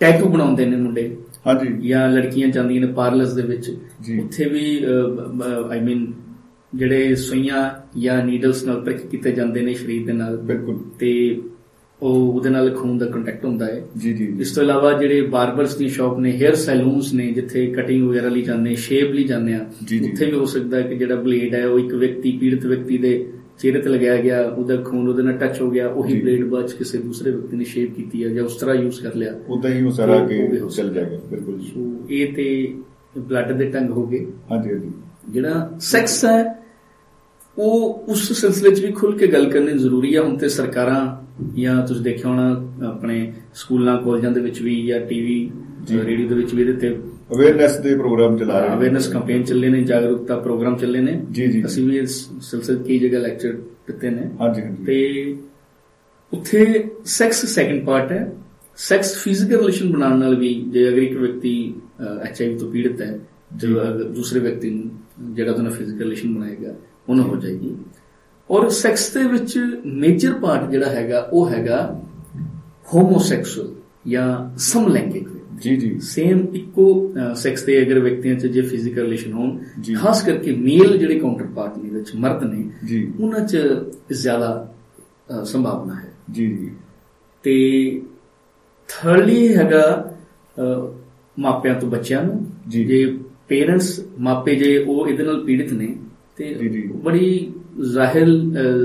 ਟੈਟੂ ਬਣਾਉਂਦੇ ਨੇ ਮੁੰਡੇ। ਹਾਂਜੀ। ਜਾਂ ਲੜਕੀਆਂ ਜਾਂਦੀਆਂ ਨੇ ਪਾਰਲਰਸ ਦੇ ਵਿੱਚ। ਉੱਥੇ ਵੀ ਆਈ ਮੀਨ ਜਿਹੜੇ ਸੂਈਆਂ ਜਾਂ ਨੀਡਲਸ ਨਾਲ ਪ੍ਰਿਕ ਕੀਤੇ ਜਾਂਦੇ ਨੇ ਸਰੀਰ ਦੇ ਨਾਲ। ਬਿਲਕੁਲ। ਤੇ ਉਹ ਉਹਦੇ ਨਾਲ ਖੂਨ ਦਾ ਕੰਟੈਕਟ ਹੁੰਦਾ ਹੈ। ਜੀ ਜੀ। ਇਸ ਤੋਂ ਇਲਾਵਾ ਜਿਹੜੇ ਬਾਰਬਰਸ ਦੀ ਸ਼ਾਪ ਨੇ ਹੇਅਰ ਸੈਲੂਨਸ ਨੇ ਜਿੱਥੇ ਕਟਿੰਗ ਵਗੈਰਾ ਲਈ ਜਾਂਦੇ ਸ਼ੇਪ ਲਈ ਜਾਂਦੇ ਆ। ਉੱਥੇ ਵੀ ਹੋ ਸਕਦਾ ਹੈ ਕਿ ਜਿਹੜਾ ਬਲੇਡ ਹੈ ਉਹ ਇੱਕ ਵਿਅਕਤੀ ਪੀੜਤ ਵਿਅਕਤੀ ਦੇ ਚਿਹਰੇ ਤੇ ਲਗਾਇਆ ਗਿਆ ਉਹਦਾ ਖੂਨ ਉਹਦੇ ਨਾਲ ਟੱਚ ਹੋ ਗਿਆ ਉਹੀ। ਬਲੇਡ ਬਾਅਦ ਕਿਸੇ ਦੂਸਰੇ ਵਿਅਕਤੀ ਨੇ ਸ਼ੇਪ ਕੀਤੀ ਹੈ ਜਾਂ ਉਸ ਤਰ੍ਹਾਂ ਯੂਜ਼ ਕਰ ਲਿਆ। ਉਦਾਂ ਹੀ ਉਹ ਸਾਰਾ ਹੋ ਚੱਲ ਜਾਏਗਾ ਬਿਲਕੁਲ ਸੋ ਇਹ ਤੇ ਬਲੱਡ ਦੇ ਢੰਗ ਹੋ ਗਏ। ਹਾਂਜੀ ਹਾਂਜੀ। ਜਿਹੜਾ ਸੈਕਸ ਹੈ ਉਹ ਉਸ ਸਿਲਸਿਲੇ 'ਚ ਵੀ ਖੁੱਲ ਕੇ ਗੱਲ ਕਰਨੀ ਜ਼ਰੂਰੀ ਹੈ ਹੁਣ ਤੇ ਸਰਕਾਰਾਂ ਜਾਂ ਤੁਸੀਂ ਦੇਖਿਆ ਹੋਣਾ ਆਪਣੇ ਸਕੂਲਾਂ ਕਾਲਜਾਂ ਦੇ ਵਿੱਚ ਵੀ ਜਾਂ ਟੀਵੀ। ਰੇਡੀਓ ਦੇ ਵਿੱਚ ਵੀ ਇਹਦੇ ਤੇ ਅਵੇਅਰਨੈਸ ਦੇ ਪ੍ਰੋਗਰਾਮ ਚਲਾ ਰਹੇ ਨੇ। ਅਵੇਅਰਨੈਸ ਕੈਂਪੇਨ ਚੱਲੇ ਨੇ ਜਾਗਰੂਕਤਾ ਪ੍ਰੋਗਰਾਮ ਚੱਲੇ ਨੇ। ਜੀ, ਜੀ। ਅਸੀਂ ਵੀ ਇਸ ਸਿਲਸਿਲੇ ਕਈ ਜਗ੍ਹਾ ਲੈਕਚਰ ਦਿੱਤੇ ਨੇ। ਹਾਂਜੀ ਹਾਂਜੀ। ਤੇ ਉੱਥੇ ਸੈਕਸ ਸੈਕੰਡ ਪਾਰਟ ਹੈ। ਸੈਕਸ ਫਿਜ਼ੀਕਲ ਰਿਲੇਸ਼ਨ ਬਣਾਉਣ ਨਾਲ ਵੀ ਜੇ ਅਗਰ ਇੱਕ ਵਿਅਕਤੀ ਐਚਆਈਵੀ ਤੋਂ ਪੀੜਤ ਹੈ ਤੇ ਜੀ। ਅਗਰ ਦੂਸਰੇ ਵਿਅਕਤੀ ਨੂੰ ਜਿਹੜਾ ਉਹਦਾ ਫਿਜ਼ੀਕਲ ਰਿਲੇਸ਼ਨ ਬਣਾਏਗਾ ਉਹਨੂੰ ਹੋ ਜਾਏਗੀ। ਔਰ ਸੈਕਸ ਦੇ ਵਿੱਚ ਮੇਜਰ ਪਾਰਟ ਜਿਹੜਾ ਹੈਗਾ ਉਹ ਹੈਗਾ ਹੋਮੋਸੈਕਸੁਅਲ ਜਾਂ ਸਮਲੈਂਗਿਕ। ਜੀ ਜੀ। ਸੇਮ ਇੱਕੋ ਸੈਕਸ ਦੇ ਅਗਰ ਵਿਅਕਤੀਆਂ 'ਚ ਜੇ ਫਿਜ਼ੀਕਲ ਰਿਲੇਸ਼ਨ ਹੋਣ। ਖਾਸ ਕਰਕੇ ਮੇਲ ਜਿਹੜੇ ਕਾਊਂਟਰ ਪਾਰਟ ਨੇ ਵਿੱਚ ਮਰਦ ਨੇ ਜੀ। ਉਹਨਾਂ 'ਚ ਜ਼ਿਆਦਾ ਸੰਭਾਵਨਾ ਹੈ। ਜੀ ਜੀ। ਤੇ ਥਰਡਲੀ ਹੈਗਾ ਮਾਪਿਆਂ ਤੋਂ ਬੱਚਿਆਂ ਨੂੰ। ਜੀ। ਪੇਰੈਂਟਸ ਮਾਪੇ ਜੇ ਉਹ ਇਹਦੇ ਨਾਲ ਪੀੜਿਤ ਨੇ ਤੇ। ਬੜੀ ਜ਼ਾਹਿਰ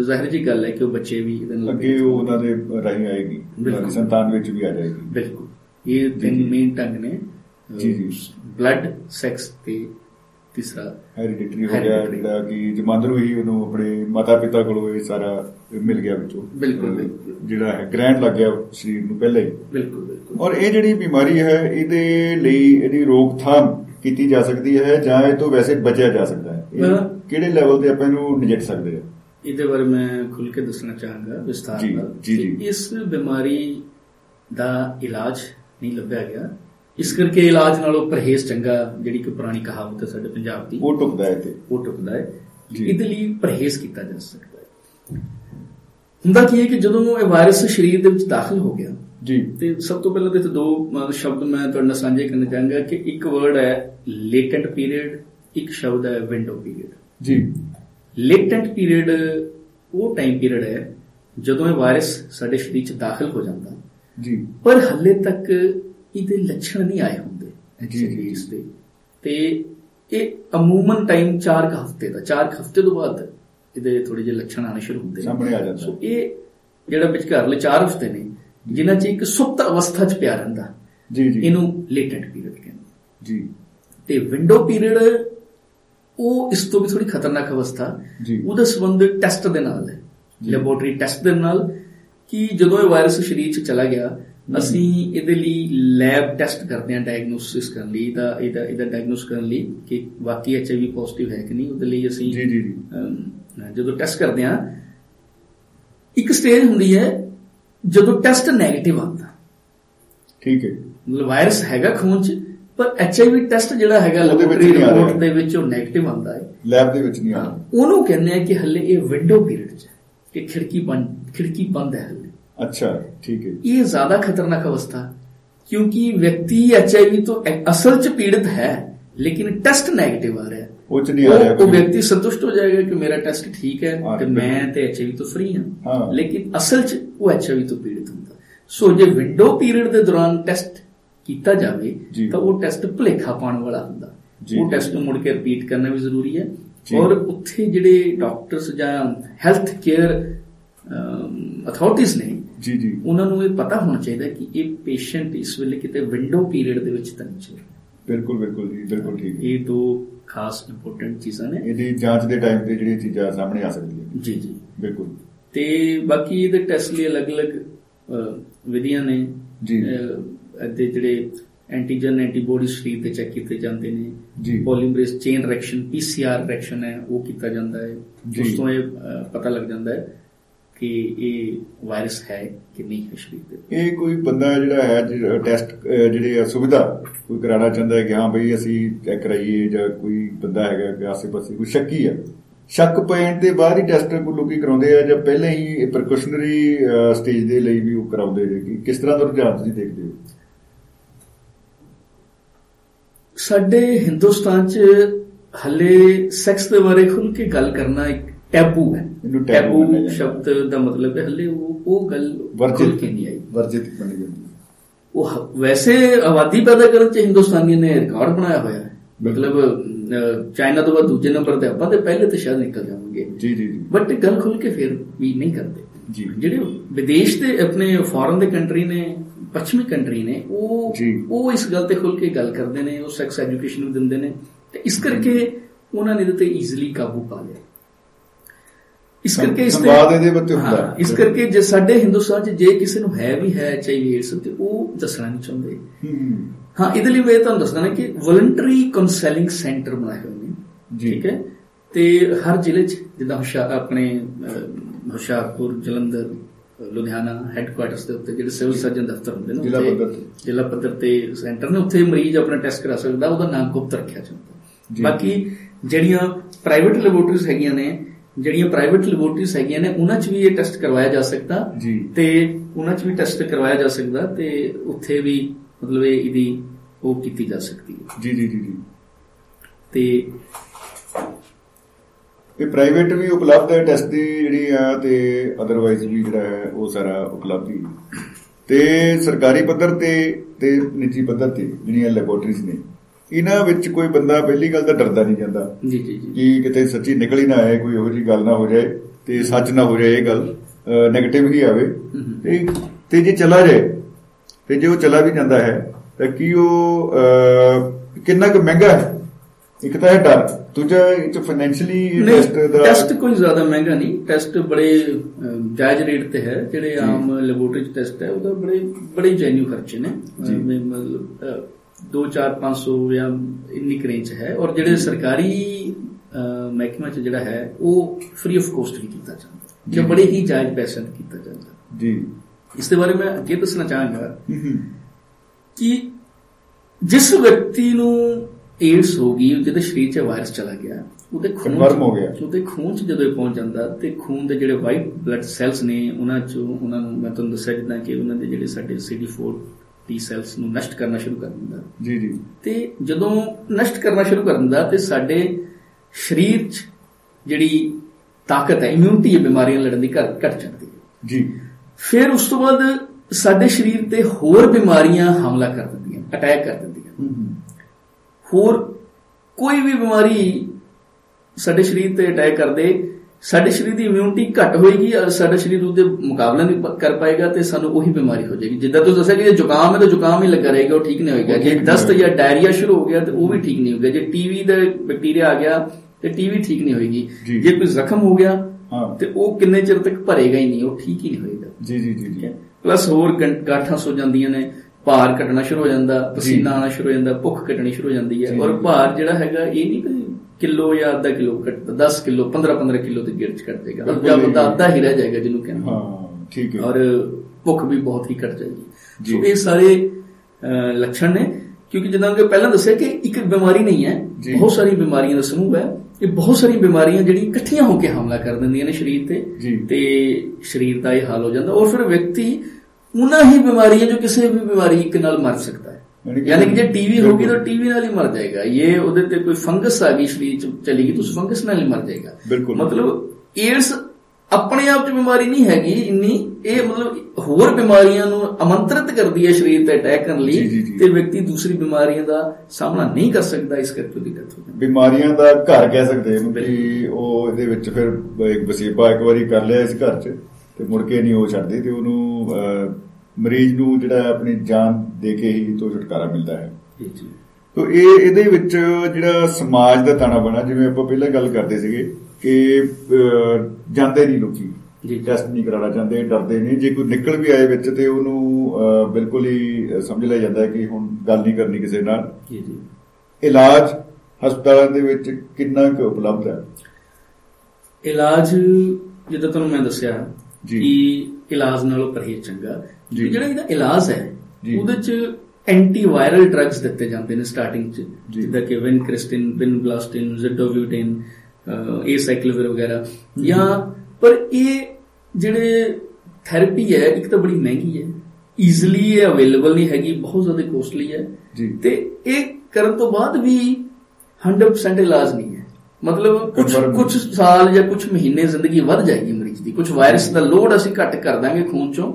ਜ਼ਾਹਿਰ ਜੀ ਗੱਲ ਹੈ ਕਿ ਉਹ ਬੱਚੇ ਵੀ ਇਹਦੇ ਨਾਲ ਅੱਗੇ। ਉਹਨਾਂ ਦੇ ਰਾਹੀਂ ਆਏਗੀ। ਸੰਤਾਨ ਵਿੱਚ ਵੀ ਆ ਜਾਏਗੀ। ਬਿਲਕੁਲ। ਇਹ ਤਿੰਨ। ਮੇਨ ਢੰਗ ਨੇ ਜੀ, ਜੀ। ਬਲੱਡ ਸੈਕਸ ਤੇ ਤੀਸਰਾ ਹੈਰੀਡਿਟਰੀ ਹੋ ਗਿਆ। ਜਿਹੜਾ ਕਿ ਜਮਾਂਦਰੂ ਹੀ ਉਹਨੂੰ ਆਪਣੇ ਮਾਤਾ ਪਿਤਾ ਕੋਲੋਂ ਇਹ ਸਾਰਾ ਮਿਲ ਗਿਆ ਵਿੱਚੋਂ ਬਿਲਕੁਲ। ਜਿਹੜਾ ਹੈ ਗ੍ਰੈਂਡ ਲੱਗ ਗਿਆ ਸਰੀਰ ਨੂੰ ਪਹਿਲਾਂ ਹੀ ਬਿਲਕੁਲ ਬਿਲਕੁਲ ਔਰ ਇਹ ਜਿਹੜੀ ਬਿਮਾਰੀ ਹੈ ਇਹਦੇ ਲਈ ਇਹਦੀ ਰੋਕਥਾਮ ਕੀਤੀ ਜਾ ਸਕਦੀ ਹੈ ਜਾਂ ਇਹ ਤੋਂ ਵੈਸੇ ਬਚਿਆ ਜਾ ਸਕਦਾ ਹੈ। ਕਿਹੜੇ ਲੈਵਲ ਤੇ ਆਪਾਂ ਇਹਨੂੰ ਨਜਿੱਠ ਸਕਦੇ ਹਾਂ ਇਹਦੇ ਬਾਰੇ ਮੈਂ ਖੁੱਲ ਕੇ ਦੱਸਣਾ ਚਾਹਾਂਗਾ ਵਿਸਥਾਰ ਨਾਲ ਜੀ, ਜੀ। ਇਸ ਬਿਮਾਰੀ ਦਾ ਇਲਾਜ ਨਹੀਂ ਲੱਭਿਆ ਗਿਆ। ਇਸ ਕਰਕੇ ਇਲਾਜ ਨਾਲੋਂ ਪਰਹੇਜ਼ ਚੰਗਾ ਜਿਹੜੀ ਕਿ ਪੁਰਾਣੀ ਕਹਾਵਤ ਹੈ ਸਾਡੇ ਪੰਜਾਬ ਦੀ। ਉਹ ਟੁਕਦਾ ਹੈ ਤੇ। ਉਹ ਟੁਕਦਾ ਹੈ। ਇਹਦੇ ਲਈ ਪਰਹੇਜ਼ ਕੀਤਾ ਜਾ ਸਕਦਾ ਹੈ। ਹੁੰਦਾ ਕੀ ਹੈ ਕਿ ਜਦੋਂ ਇਹ ਵਾਇਰਸ ਸਰੀਰ ਦੇ ਵਿੱਚ ਦਾਖਲ ਹੋ ਗਿਆ ਜੀ। ਤੇ ਸਭ ਤੋਂ ਪਹਿਲਾਂ ਤੇ ਦੋ ਸ਼ਬਦ ਮੈਂ ਤੁਹਾਡੇ ਨਾਲ ਸਾਂਝੇ ਕਰਨਾ ਚਾਹਾਂਗਾ ਕਿ ਇੱਕ ਵਰਡ ਹੈ ਲੇਟੈਂਟ ਪੀਰੀਅਡ ਇੱਕ ਸ਼ਬਦ ਹੈ ਵਿੰਡੋ ਪੀਰੀਅਡ ਜੀ। ਲੇਟੈਂਟ ਪੀਰੀਅਡ ਉਹ ਟਾਈਮ ਪੀਰੀਅਡ ਹੈ ਜਦੋਂ ਇਹ ਵਾਇਰਸ ਸਾਡੇ ਸਰੀਰ 'ਚ ਦਾਖਲ ਹੋ ਜਾਂਦਾ। ਜੀ। ਪਰ ਹੱਲੇ ਤੱਕ ਇਹਦੇ ਲੱਛਣ ਨਹੀਂ ਆਏ ਹੁੰਦੇ ਜੀ, ਜੀ, ਇਸ ਦੇ। ਤੇ ਇਹ ਅਮੂਮਨ ਟਾਈਮ 4 ਹਫ਼ਤੇ ਦਾ 4 ਹਫ਼ਤੇ ਤੋਂ ਬਾਅਦ ਇਹਦੇ ਥੋੜੇ ਜਿਹੇ ਲੱਛਣ ਆਣੇ ਸ਼ੁਰੂ ਹੁੰਦੇ ਨੇ। ਸਾਹਮਣੇ ਆ ਜਾਂਦਾ। ਸੋ ਇਹ ਜਿਹੜਾ ਵਿਚਕਾਰਲੇ 4 ਹਫ਼ਤੇ ਨੇ ਜਿਨ੍ਹਾਂ 'ਚ ਇੱਕ ਸੁਪਤ ਅਵਸਥਾ 'ਚ ਪਿਆ ਰਹਿੰਦਾ ਜੀ ਜੀ। ਇਹਨੂੰ ਲੇਟੈਂਟ ਪੀਰੀਅਡ ਕਹਿੰਦੇ ਜੀ। ਤੇ ਵਿੰਡੋ ਪੀਰੀਅਡ ਉਹ ਇਸ ਤੋਂ ਵੀ ਥੋੜੀ ਖਤਰਨਾਕ ਅਵਸਥਾ। ਉਹਦਾ ਸੰਬੰਧ ਟੈਸਟ ਦੇ ਨਾਲ ਹੈ। ਲੈਬੋਰੇਟਰੀ ਟੈਸਟ ਦੇ ਨਾਲ ਕਿ ਜਦੋਂ ਇਹ ਵਾਇਰਸ ਸਰੀਰ 'ਚ ਚਲਾ ਗਿਆ ਅਸੀਂ ਇਹਦੇ ਲਈ ਲੈਬ ਟੈਸਟ ਕਰਦੇ ਹਾਂ ਡਾਇਗਨੋਸਿਸ ਕਰਨ ਲਈ ਤਾਂ ਇਹਦਾ ਇਹਦਾ ਡਾਇਗਨੋਸ ਕਰਨ ਲਈ ਕਿ ਵਾਕਈ ਐਚਆਈਵੀ ਪੋਜ਼ਿਟਿਵ ਹੈ ਕਿ ਨਹੀਂ ਉਹਦੇ ਲਈ ਅਸੀਂ ਜੀ ਜੀ ਜਦੋਂ ਟੈਸਟ ਕਰਦੇ ਹਾਂ ਇੱਕ ਸਟੇਜ ਹੁੰਦੀ ਹੈ ਜਦੋਂ ਟੈਸਟ 네ਗੇਟਿਵ ਆਉਂਦਾ। ਠੀਕ ਹੈ। ਮਤਲਬ ਵਾਇਰਸ ਹੈਗਾ ਖੂਨ 'ਚ ਪਰ ਐਚਆਈਵੀ ਟੈਸਟ ਜਿਹੜਾ ਹੈਗਾ ਲੈਬੋਰੇਟਰੀ। ਰਿਪੋਰਟ ਦੇ ਵਿੱਚ ਉਹ 네ਗੇਟਿਵ ਆਉਂਦਾ ਹੈ। ਲੈਬ ਦੇ ਵਿੱਚ ਨਹੀਂ ਆਉਂਦਾ ਉਹਨੂੰ ਕਹਿੰਦੇ ਆ ਕਿ ਹੱਲੇ ਇਹ ਵਿੰਡੋ ਪੀਰੀਅਡ 'ਚ ਹੈ ਕਿ ਖਿੜਕੀ ਬੰਦ ਖਿੜਕੀ ਬੰਦ ਹੈ ਹੱਲੇ ਅੱਛਾ ਠੀਕ ਹੈ ਇਹ ਜ਼ਿਆਦਾ ਖਤਰਨਾਕ ਅਵਸਥਾ ਕਿਉਂਕਿ ਵਿਅਕਤੀ ਐਚਆਈਵੀ ਤੋਂ ਐ- ਅਸਲ 'ਚ ਪੀੜਤ ਹੈ ਲੇਕਿਨ ਟੈਸਟ 네ਗੇਟਿਵ ਆ ਰਿਹਾ ਹੈ ਉਹ ਚ ਨਹੀਂ ਆ ਰਿਹਾ ਉਹ-। ਵਿਅਕਤੀ ਸੰਤੁਸ਼ਟ ਹੋ ਜਾਏਗਾ ਕਿ ਮੇਰਾ ਟੈਸਟ ਠੀਕ ਹੈ ਤੇ। ਮੈਂ ਤੇ ਐਚਆਈਵੀ ਤੋਂ ਫ੍ਰੀ ਹਾਂ। ਲੇਕਿਨ ਅਸਲ 'ਚ ਉਹ ਐਚਆਈਵੀ ਤੋਂ ਪੀੜਤ ਹੁੰਦਾ ਸੋ ਜੇ ਵਿੰਡੋ ਪੀਰੀਅਡ ਦੇ ਦੌਰਾਨ ਟੈਸਟ ਕੀਤਾ ਜਾਵੇ। ਤਾਂ ਉਹ ਟੈਸਟ ਭੁਲੇਖਾ ਪਾਉਣ ਵਾਲਾ ਹੁੰਦਾ। ਉਹ ਟੈਸਟ ਨੂੰ ਮੁੜ ਕੇ ਰਿਪੀਟ ਕਰਨਾ ਵੀ ਜ਼ਰੂਰੀ ਹੈ। ਔਰ ਉੱਥੇ ਜਿਹੜੇ ਡਾਕਟਰਸ ਜਾਂ ਹੈਲਥ ਕੇਅਰ ਅਥਾਰਟੀਆਂ ਨੇ ਜੀ ਜੀ। ਉਹਨਾਂ ਨੂੰ ਇਹ ਪਤਾ ਹੋਣਾ ਚਾਹੀਦਾ ਕਿ ਇਹ ਪੇਸ਼ੈਂਟ ਇਸ ਵੇਲੇ ਕਿਤੇ ਵਿੰਡੋ ਪੀਰੀਅਡ ਦੇ ਵਿੱਚ ਤਾਂ ਨਹੀਂ ਚੱਲ ਬਿਲਕੁਲ ਬਿਲਕੁਲ ਜੀ ਬਿਲਕੁਲ ਠੀਕ। ਇਹ ਦੋ ਖਾਸ ਇੰਪੋਰਟੈਂਟ ਚੀਜ਼ਾਂ ਨੇ। ਇਹਦੀ ਜਾਂਚ ਦੇ ਟਾਈਮ ਤੇ ਜਿਹੜੀਆਂ ਚੀਜ਼ਾਂ ਸਾਹਮਣੇ ਆ ਸਕਦੀਆਂ ਜੀ ਜੀ। ਬਿਲਕੁਲ। ਤੇ ਬਾਕੀ ਇਹਦੇ ਟੈਸਟ ਲਈ ਅਲੱਗ-ਅਲੱਗ ਵਿਧੀਆਂ ਨੇ। ਜੀ। ਇਹਦੇ ਜਿਹੜੇ ਐਂਟੀਜਨ ਐਂਟੀਬੋਡੀ ਸਰੀਰ ਤੇ ਚੈੱਕ ਕੀਤੇ ਜਾਂਦੇ ਨੇ। ਜੀ। Polymerase chain reaction PCR reaction ਹੈ ਉਹ ਕੀਤਾ ਜਾਂਦਾ ਹੈ। ਉਸ ਤੋਂ ਇਹ ਪਤਾ ਲੱਗ ਜਾਂਦਾ ਹੈ। ਕਿ ਇਹ ਵਾਇਰਸ ਹੈ ਕਿ ਨਹੀਂ ਹੈ ਸਰੀਰ ਦੇ। ਇਹ ਕੋਈ ਬੰਦਾ ਜਿਹੜਾ ਹੈ ਟੈਸਟ ਜਿਹੜੇ ਆ ਸੁਵਿਧਾ ਕੋਈ ਕਰਾਉਣਾ ਚਾਹੁੰਦਾ ਹੈ ਕਿ ਹਾਂ ਬਈ ਅਸੀਂ ਚੈੱਕ ਕਰਾਈਏ ਜਾਂ ਕੋਈ ਬੰਦਾ ਹੈਗਾ ਕਿ ਆਸੇ-ਪਾਸੇ ਕੋਈ ਸ਼ੱਕੀ ਆ। ਸ਼ੱਕ ਪੈਣ ਦੇ ਬਾਅਦ ਹੀ ਟੈਸਟ ਕੋਈ ਲੋਕੀ ਕਰਾਉਂਦੇ ਆ ਜਾਂ ਪਹਿਲਾਂ ਹੀ ਪ੍ਰੀਕਾਸ਼ਨਰੀ ਸਟੇਜ ਦੇ ਲਈ ਵੀ ਉਹ ਕਰਾਉਂਦੇ ਨੇ ਕਿ ਕਿਸ ਤਰ੍ਹਾਂ ਦਾ ਰੁਝਾਨ ਤੁਸੀਂ ਦੇਖਦੇ ਹੋ? ਸਾਡੇ ਹਿੰਦੁਸਤਾਨ 'ਚ ਹੱਲੇ ਸੈਕਸ ਦੇ ਬਾਰੇ ਖੁੱਲ ਕੇ ਗੱਲ ਕਰਨਾ ਇੱਕ ਟੈਬੂ ਹੈ। ਇਹਨੂੰ ਟੈਬੂ। ਸ਼ਬਦ ਦਾ ਮਤਲਬ ਹੈ ਹੱਲੇ ਉਹ ਉਹ ਗੱਲ ਖੁੱਲ ਕੇ ਨਹੀਂ ਆਈ। ਵਰਜਿਤ ਮੰਨੀ ਜਾਂਦੀ। ਉਹ ਵੈਸੇ ਆਬਾਦੀ ਪੈਦਾ ਕਰਨ 'ਚ ਹਿੰਦੁਸਤਾਨੀਆਂ ਨੇ ਰਿਕਾਰਡ ਬਣਾਇਆ ਹੋਇਆ ਹੈ। ਮਤਲਬ ਚਾਈਨਾ ਤੋਂ ਬਾਅਦ ਦੂਜੇ ਨੰਬਰ ਤੇ ਆਪਾਂ ਤੇ ਪਹਿਲੇ ਤੇ ਸ਼ਾਇਦ ਨਿਕਲ ਜਾਵਾਂਗੇ। ਜੀ ਜੀ ਜੀ। ਬਟ ਗੱਲ ਖੁੱਲ ਕੇ ਫਿਰ ਵੀ ਨਹੀਂ ਕਰਦੇ। ਜੀ। ਜਿਹੜੇ ਵਿਦੇਸ਼ ਦੇ ਆਪਣੇ ਫੋਰਨ ਦੇ ਕੰਟਰੀ ਨੇ ਪੱਛਮੀ ਕੰਟਰੀ ਨੇ ਉਹ। ਉਹ ਇਸ ਗੱਲ ਤੇ ਖੁੱਲ ਕੇ ਗੱਲ ਕਰਦੇ ਨੇ ਉਹ ਸੈਕਸ ਐਜੂਕੇਸ਼ਨ ਵੀ ਦਿੰਦੇ ਨੇ। ਤੇ ਇਸ ਕਰਕੇ ਉਹਨਾਂ ਨੇ ਇਹਦੇ ਤੇ ਈਜ਼ੀਲੀ ਕਾਬੂ ਪਾ ਲਿਆ। ਇਸ ਕਰਕੇ ਇਸ ਤੇ ਸੰਵਾਦ ਇਹਦੇ ਉੱਤੇ ਹੁੰਦਾ। ਇਸ ਕਰਕੇ ਜੇ ਸਾਡੇ ਹਿੰਦੁਸਤਾਨ 'ਚ ਜੇ ਕਿਸੇ ਨੂੰ ਹੈ ਵੀ ਹੈ ਐਚਆਈਵੀ ਏਡਸ ਤੇ ਉਹ ਦੱਸਣਾ ਨਹੀਂ ਚਾਹੁੰਦੇ ਹੂੰ ਹਾਂ ਇਹਦੇ ਲਈ ਮੈਂ ਤੁਹਾਨੂੰ ਦੱਸਦਾ ਨਾ ਕਿ ਵੋਲੰਟਰੀ ਕਾਉਂਸਲਿੰਗ ਸੈਂਟਰ ਬਣਾਏ ਹੋਏ ਨੇ। ਠੀਕ ਹੈ ਤੇ ਹਰ ਜ਼ਿਲ੍ਹੇ 'ਚ ਜਿੱਦਾਂ ਹੁਸ਼ਿਆ ਆਪਣੇ ਹੁਸ਼ਿਆਰਪੁਰ ਜਲੰਧਰ ਲੁਧਿਆਣਾ ਹੈੱਡਕੁਆਰਟਰਸ ਦੇ ਉੱਤੇ ਜਿਹੜੇ ਸਿਵਲ ਸਰਜਨ ਦਫ਼ਤਰ ਹੁੰਦੇ ਨੇ ਜ਼ਿਲ੍ਹਾ ਪੱਧਰ ਤੇ। ਜ਼ਿਲ੍ਹਾ ਪੱਧਰ ਤੇ ਸੈਂਟਰ ਨੇ ਉੱਥੇ ਮਰੀਜ਼ ਆਪਣਾ ਟੈਸਟ ਕਰਾ ਸਕਦਾ ਉਹਦਾ ਨਾਮ ਗੁਪਤ ਰੱਖਿਆ। ਜਾਂਦਾ ਬਾਕੀ ਜਿਹੜੀਆਂ ਪ੍ਰਾਈਵੇਟ ਲੈਬੋਰਟਰੀਜ਼ ਹੈਗੀਆਂ ਨੇ ਜਿਹੜੀਆਂ ਪ੍ਰਾਈਵੇਟ ਲੈਬੋਰਟਰੀਜ਼ ਹੈਗੀਆਂ ਨੇ ਉਹਨਾਂ 'ਚ ਵੀ ਇਹ ਟੈਸਟ ਕਰਵਾਇਆ ਜਾ ਸਕਦਾ। ਤੇ ਉਹਨਾਂ 'ਚ ਵੀ ਟੈਸਟ ਕਰਵਾਇਆ ਜਾ ਸਕਦਾ ਤੇ ਉੱਥੇ ਵੀ ਮਤਲਬ ਇਹ ਇਹਦੀ ਉਹ ਕੀਤੀ ਜਾ ਸਕਦੀ ਹੈ ਜੀ ਜੀ ਜੀ ਜੀ ਤੇ ਇਹ ਪ੍ਰਾਈਵੇਟ ਵੀ ਉਪਲਬਧ ਹੈ ਟੈਸਟ ਦੀ ਜਿਹੜੀ ਆ ਤੇ ਅਦਰਵਾਈਜ਼ ਵੀ ਜਿਹੜਾ ਹੈ ਉਹ ਸਾਰਾ ਉਪਲਬਧ। ਤੇ ਸਰਕਾਰੀ ਪੱਧਰ ਤੇ ਤੇ ਨਿੱਜੀ ਪੱਧਰ ਤੇ ਜਿਹੜੀਆਂ ਲੈਬੋਰਟਰੀਜ਼ ਨੇ ਇਹਨਾਂ ਵਿੱਚ ਕੋਈ ਬੰਦਾ ਪਹਿਲੀ ਗੱਲ ਤਾਂ ਡਰਦਾ ਨਹੀਂ ਜਾਂਦਾ ਜੀ ਜੀ ਜੀ। ਕਿ ਕਿਤੇ ਸੱਚੀ ਨਿਕਲ ਹੀ ਨਾ ਆਏ ਕੋਈ ਇਹੋ ਜਿਹੀ ਗੱਲ ਨਾ ਹੋ ਜਾਏ ਤੇ ਸੱਚ ਨਾ ਹੋ ਜਾਏ ਇਹ ਗੱਲ 네ਗੇਟਿਵ ਹੀ ਆਵੇ। ਤੇ ਤੇ ਜੇ ਚਲਾ ਜਾਏ ਤੇ ਜੇ ਉਹ ਚਲਾ ਵੀ ਜਾਂਦਾ ਹੈ ਤਾਂ ਕੀ ਉਹ ਕਿੰਨਾ ਕੁ ਮਹਿੰਗਾ ਹੈ? ਇੱਕ ਤਾਂ ਹੈ ਡਰ ਦੂਜਾ ਇਹ ਚ ਫਾਈਨੈਂਸ਼ੀਅਲੀ ਟੈਸਟ ਦਾ ਟੈਸਟ ਕੋਈ ਜ਼ਿਆਦਾ ਮਹਿੰਗਾ ਨਹੀਂ ਟੈਸਟ ਬੜੇ ਜਾਇਜ਼ ਰੇਟ ਤੇ ਹੈ ਜਿਹੜੇ ਆਮ ਲੈਬੋਰਟਰੀ ਟੈਸਟ ਹੈ ਉਹਦਾ ਬੜੇ ਬੜੇ ਜੈਨਿਊ ਖਰਚੇ ਨੇ। ਜੀ। ਮਤਲਬ 2 4 500 ਜਾਂ ਇੰਨੀ ਰੇਂਜ ਹੈ ਔਰ ਜਿਹੜੇ ਸਰਕਾਰੀ ਮਹਿਕਮਾ ਚ ਜਿਹੜਾ ਹੈ ਉਹ ਫ੍ਰੀ ਆਫ ਕੋਸਟ ਵੀ ਕੀਤਾ ਜਾਂਦਾ। ਜੀ। ਜੋ। ਬੜੇ ਹੀ ਜਾਇਜ਼ ਪੈਸੇ ਕੀਤਾ ਜਾਂਦਾ। ਜੀ। ਇਸ ਦੇ ਬਾਰੇ ਮੈਂ ਅੱਗੇ ਦੱਸਣਾ ਚਾਹਾਂਗਾ ਕਿ ਜਿਸ ਵਿਅਕਤੀ ਨੂੰ ਏਡਸ ਹੋ ਗਈ ਜਿਹਦੇ ਸਰੀਰ 'ਚ ਵਾਇਰਸ ਚਲਾ ਗਿਆ ਉਹਦੇ ਖੂਨ Confirm ਹੋ ਗਿਆ। ਉਹਦੇ ਖੂਨ 'ਚ ਜਦੋਂ ਇਹ ਪਹੁੰਚ ਜਾਂਦਾ ਤੇ ਖੂਨ ਦੇ ਜਿਹੜੇ ਵਾਈਟ ਬਲੱਡ ਸੈਲਸ ਨੇ ਉਹਨਾਂ 'ਚੋਂ ਉਹਨਾਂ ਨੂੰ ਮੈਂ ਤੁਹਾਨੂੰ ਦੱਸਿਆ ਜਿੱਦਾਂ ਕਿ ਉਹਨਾਂ ਦੇ ਜਿਹੜੇ ਸਾਡੇ CD4 T ਸੈਲਸ ਨੂੰ ਨਸ਼ਟ ਕਰਨਾ ਸ਼ੁਰੂ ਕਰ ਦਿੰਦਾ। ਜੀ ਜੀ। ਤੇ ਜਦੋਂ ਨਸ਼ਟ ਕਰਨਾ ਸ਼ੁਰੂ ਕਰ ਦਿੰਦਾ ਤੇ ਸਾਡੇ ਸਰੀਰ 'ਚ ਜਿਹੜੀ ਤਾਕਤ ਹੈ ਇਮਿਊਨਿਟੀ ਹੈ ਬਿਮਾਰੀਆਂ ਲੜਨ ਦੀ ਘੱਟ ਜਾਂਦੀ ਹੈ। ਜੀ। ਫਿਰ ਉਸ ਤੋਂ ਬਾਅਦ ਸਾਡੇ ਸਰੀਰ ਤੇ ਹੋਰ ਬਿਮਾਰੀਆਂ ਹਮਲਾ ਕਰ ਦਿੰਦੀਆਂ ਅਟੈਕ ਕਰ ਦਿੰਦੀਆਂ। ਹੋਰ ਕੋਈ ਵੀ ਬਿਮਾਰੀ ਸਾਡੇ ਸਰੀਰ ਤੇ ਅਟੈਕ ਕਰਦੇ ਸਾਡੇ ਸਰੀਰ ਦੀ ਇਮਿਊਨਿਟੀ ਘੱਟ ਹੋਏਗੀ ਔਰ ਸਾਡਾ ਸਰੀਰ ਉਹਦੇ ਮੁਕਾਬਲਾ ਨਹੀਂ ਕਰ ਪਾਏਗਾ ਤੇ ਸਾਨੂੰ ਉਹੀ ਬਿਮਾਰੀ ਹੋ ਜਾਏਗੀ। ਜਿੱਦਾਂ ਤੁਸੀਂ ਦੱਸਿਆ ਕਿ ਜੇ ਜ਼ੁਕਾਮ ਹੈ ਤਾਂ ਜ਼ੁਕਾਮ ਹੀ ਲੱਗਾ ਰਹੇਗਾ ਉਹ ਠੀਕ ਨਹੀਂ ਹੋਏਗਾ। ਜੇ ਦਸਤ। ਜਾਂ ਡਾਇਰੀਆ ਸ਼ੁਰੂ ਹੋ ਗਿਆ ਤੇ ਉਹ ਵੀ ਠੀਕ ਨਹੀਂ ਹੋਏਗਾ। ਜੇ ਟੀਵੀ ਦਾ ਬੈਕਟੀਰੀਆ ਆ ਗਿਆ ਤੇ ਟੀਵੀ ਠੀਕ ਨਹੀਂ ਹੋਏਗੀ। ਜੀ। ਕੋਈ ਜ਼ਖਮ ਹੋ ਗਿਆ ਹਾਂ। ਤੇ ਉਹ ਕਿੰਨੇ ਚਿਰ ਤੱਕ ਭਰੇਗਾ ਹੀ ਨਹੀਂ ਉਹ ਠੀਕ ਹੀ ਨਹੀਂ ਹੋਏਗਾ। ਜੀ ਜੀ ਜੀ ਜੀ। ਪਲੱਸ ਹੋਰ ਗਾਠਾਂ ਸੋ ਜਾਂਦੀਆਂ ਨੇ ਭਾਰ ਘਟਣਾ ਸ਼ੁਰੂ ਹੋ ਜਾਂਦਾ ਪਸੀਨਾ ਆਉਣਾ ਸ਼ੁਰੂ ਹੋ ਜਾਂਦਾ ਭੁੱਖ ਘਟਣੀ ਸ਼ੁਰੂ ਹੋ ਜਾਂਦੀ ਹੈ। ਔਰ ਭਾਰ ਜਿਹੜਾ ਹੈਗਾ ਇਹ ਨਹੀਂ ਕਿ ਕਿਲੋ ਜਾਂ ਅੱਧਾ ਕਿਲੋ ਘਟਦਾ 10 ਕਿਲੋ 15 15 ਕਿਲੋ ਤੇ ਗਿਰ ਚ ਘਟ ਜਾਏਗਾ। ਬਿਲਕੁਲ ਜਾਂ। ਬੰਦਾ ਅੱਧਾ ਹੀ ਰਹਿ ਜਾਏਗਾ ਜਿਹਨੂੰ ਕਹਿੰਦੇ। ਹਾਂ ਠੀਕ ਹੈ। ਔਰ ਭੁੱਖ ਵੀ ਬਹੁਤ ਹੀ ਘਟ ਜਾਏਗੀ। ਸੋ ਇਹ ਸਾਰੇ ਲੱਛਣ ਨੇ। ਕਿਉਂਕਿ ਜਿੱਦਾਂ ਕਿ ਪਹਿਲਾਂ ਦੱਸਿਆ ਕਿ ਇੱਕ ਬਿਮਾਰੀ ਨਹੀਂ ਹੈ। ਬਹੁਤ ਸਾਰੀ ਬਿਮਾਰੀਆਂ ਦਾ ਸਮੂਹ ਹੈ। ਇਹ ਬਹੁਤ ਸਾਰੀਆਂ ਬਿਮਾਰੀਆਂ ਜਿਹੜੀਆਂ ਇਕੱਠੀਆਂ ਹੋ ਕੇ ਹਮਲਾ ਕਰ ਦਿੰਦੀਆਂ ਨੇ ਸਰੀਰ ਤੇ। ਤੇ ਸਰੀਰ ਦਾ ਇਹ ਹਾਲ ਹੋ ਜਾਂਦਾ। ਔਰ ਫਿਰ ਵਿਅਕਤੀ ਉਹਨਾਂ ਹੀ ਬਿਮਾਰੀਆਂ ਜੋ ਕਿਸੇ ਵੀ ਬਿਮਾਰੀ ਇੱਕ ਨਾਲ ਮਰ ਸਕਦਾ। ਹੈ ਯਾਨੀ ਕਿ- ਯਾਨੀ ਕਿ ਜੇ ਟੀਵੀ ਹੋਗੀ ਬਿਲਕੁਲ। ਤਾਂ ਟੀਵੀ ਨਾਲ ਹੀ ਮਰ ਜਾਏਗਾ ਇਹ ਉਹਦੇ ਤੇ ਕੋਈ ਫੰਗਸ ਆ ਗਈ ਸਰੀਰ ਚ ਚਲੀ ਗਈ ਤਾਂ ਉਸ ਫੰਗਸ ਨਾਲ ਹੀ ਮਰ ਜਾਏਗਾ। ਮਤਲਬ ਏਡਸ ਆਪਣੇ ਆਪ ਚ ਬਿਮਾਰੀ ਨਹੀਂ ਹੈਗੀ ਇੰਨੀ ਇਹ ਮਤਲਬ ਹੋਰ ਬਿਮਾਰੀਆਂ ਨੂੰ ਆਮੰਤਰਿਤ ਕਰਦੀ ਹੈ ਸਰੀਰ ਤੇ ਅਟੈਕ ਕਰਨ ਲਈ। ਤੇ ਵਿਅਕਤੀ ਦੂਸਰੀ ਬਿਮਾਰੀਆਂ ਦਾ ਸਾਹਮਣਾ ਨਹੀਂ ਕਰ ਸਕਦਾ ਇਸ ਕਰਕੇ ਉਹਦੀ ਡੈਥ ਹੋ ਜਾਂਦੀ ਬਿਮਾਰੀਆਂ ਦਾ ਘਰ ਕਹਿ ਸਕਦੇ ਹਾਂ ਕਿ ਉਹ ਇਹਦੇ ਵਿੱਚ ਫਿਰ ਇੱਕ ਵਸੀਬਾ ਇੱਕ ਵਾਰੀ ਕਰ ਲਿਆ ਇਸ ਘਰ 'ਚ ਤੇ ਮੁੜ ਕੇ ਨਹੀਂ ਉਹ ਛੱਡਦੀ ਤੇ ਉਹਨੂੰ ਮਰੀਜ਼ ਨੂੰ ਜਿਹੜਾ ਆਪਣੀ ਜਾਨ ਦੇ ਕੇ ਹੀ ਤੋਂ ਛੁਟਕਾਰਾ ਮਿਲਦਾ ਹੈ। ਤੋ ਇਹ ਇਹਦੇ ਵਿੱਚ ਜਿਹੜਾ ਸਮਾਜ ਦਾ ਤਾਣਾ ਬਣਾ ਜਿਵੇਂ ਆਪਾਂ ਪਹਿਲਾਂ ਗੱਲ ਕਰਦੇ ਸੀਗੇ ਕਿ ਜਾਂਦੇ ਨਹੀਂ ਲੋਕੀ। ਜੀ। ਟੈਸਟ ਨਹੀਂ ਕਰਾਉਣਾ ਚਾਹੁੰਦੇ ਡਰਦੇ ਨੇ ਜੇ ਕੋਈ ਨਿਕਲ ਵੀ ਆਏ ਵਿੱਚ ਤੇ ਉਹਨੂੰ ਬਿਲਕੁਲ ਹੀ ਸਮਝ ਲਿਆ ਜਾਂਦਾ ਹੈ ਕਿ ਹੁਣ ਗੱਲ ਨਹੀਂ ਕਰਨੀ ਕਿਸੇ ਨਾਲ। ਜੀ ਜੀ। ਇਲਾਜ ਹਸਪਤਾਲਾਂ ਦੇ ਵਿੱਚ ਕਿੰਨਾ ਕੁ ਉਪਲਬਧ ਹੈ? ਇਲਾਜ ਜਿੱਦਾਂ ਤੁਹਾਨੂੰ ਮੈਂ ਦੱਸਿਆ। ਕਿ ਇਲਾਜ ਨਾਲੋਂ ਪਰਹੇਜ਼ ਚੰਗਾ। ਜਿਹੜਾ ਇਹਦਾ ਇਲਾਜ ਹੈ। ਉਹਦੇ ਚ ਐਂਟੀ ਵਾਇਰਲ ਡਰੱਗਸ ਦਿੱਤੇ ਜਾਂਦੇ ਨੇ ਸਟਾਰਟਿੰਗ ਚ। ਜਿੱਦਾਂ ਕਿ ਵਿਨਕ੍ਰਿਸਟਿਨ ਵਿਨਬਲਾਸਟਿਨ ਜ਼ੈਡੋਵਿਊਟਿਨ ਏਸਾਈਕਲੋਵਿਰ ਵਗੈਰਾ। ਜਾਂ ਪਰ ਇਹ ਜਿਹੜੇ ਥੈਰੇਪੀ ਹੈ ਇੱਕ ਤਾਂ ਬੜੀ ਮਹਿੰਗੀ ਹੈ। ਈਜ਼ੀਲੀ ਇਹ ਅਵੇਲੇਬਲ ਨਹੀਂ ਹੈਗੀ ਬਹੁਤ ਜ਼ਿਆਦਾ ਕੋਸਟਲੀ ਹੈ। ਤੇ ਇਹ ਕਰਨ ਤੋਂ ਬਾਅਦ ਵੀ 100% ਇਲਾਜ ਨਹੀਂ ਹੈ। ਮਤਲਬ ਕੁਝ ਕੁਝ ਸਾਲ ਜਾਂ ਕੁਝ ਮਹੀਨੇ ਜ਼ਿੰਦਗੀ ਵੱਧ ਜਾਏਗੀ ਮਰੀਜ਼ ਦੀ। ਕੁਝ ਵਾਇਰਸ ਦਾ ਲੋਡ ਅਸੀਂ ਘੱਟ ਕਰ ਦਾਂਗੇ ਖੂਨ ਚੋਂ।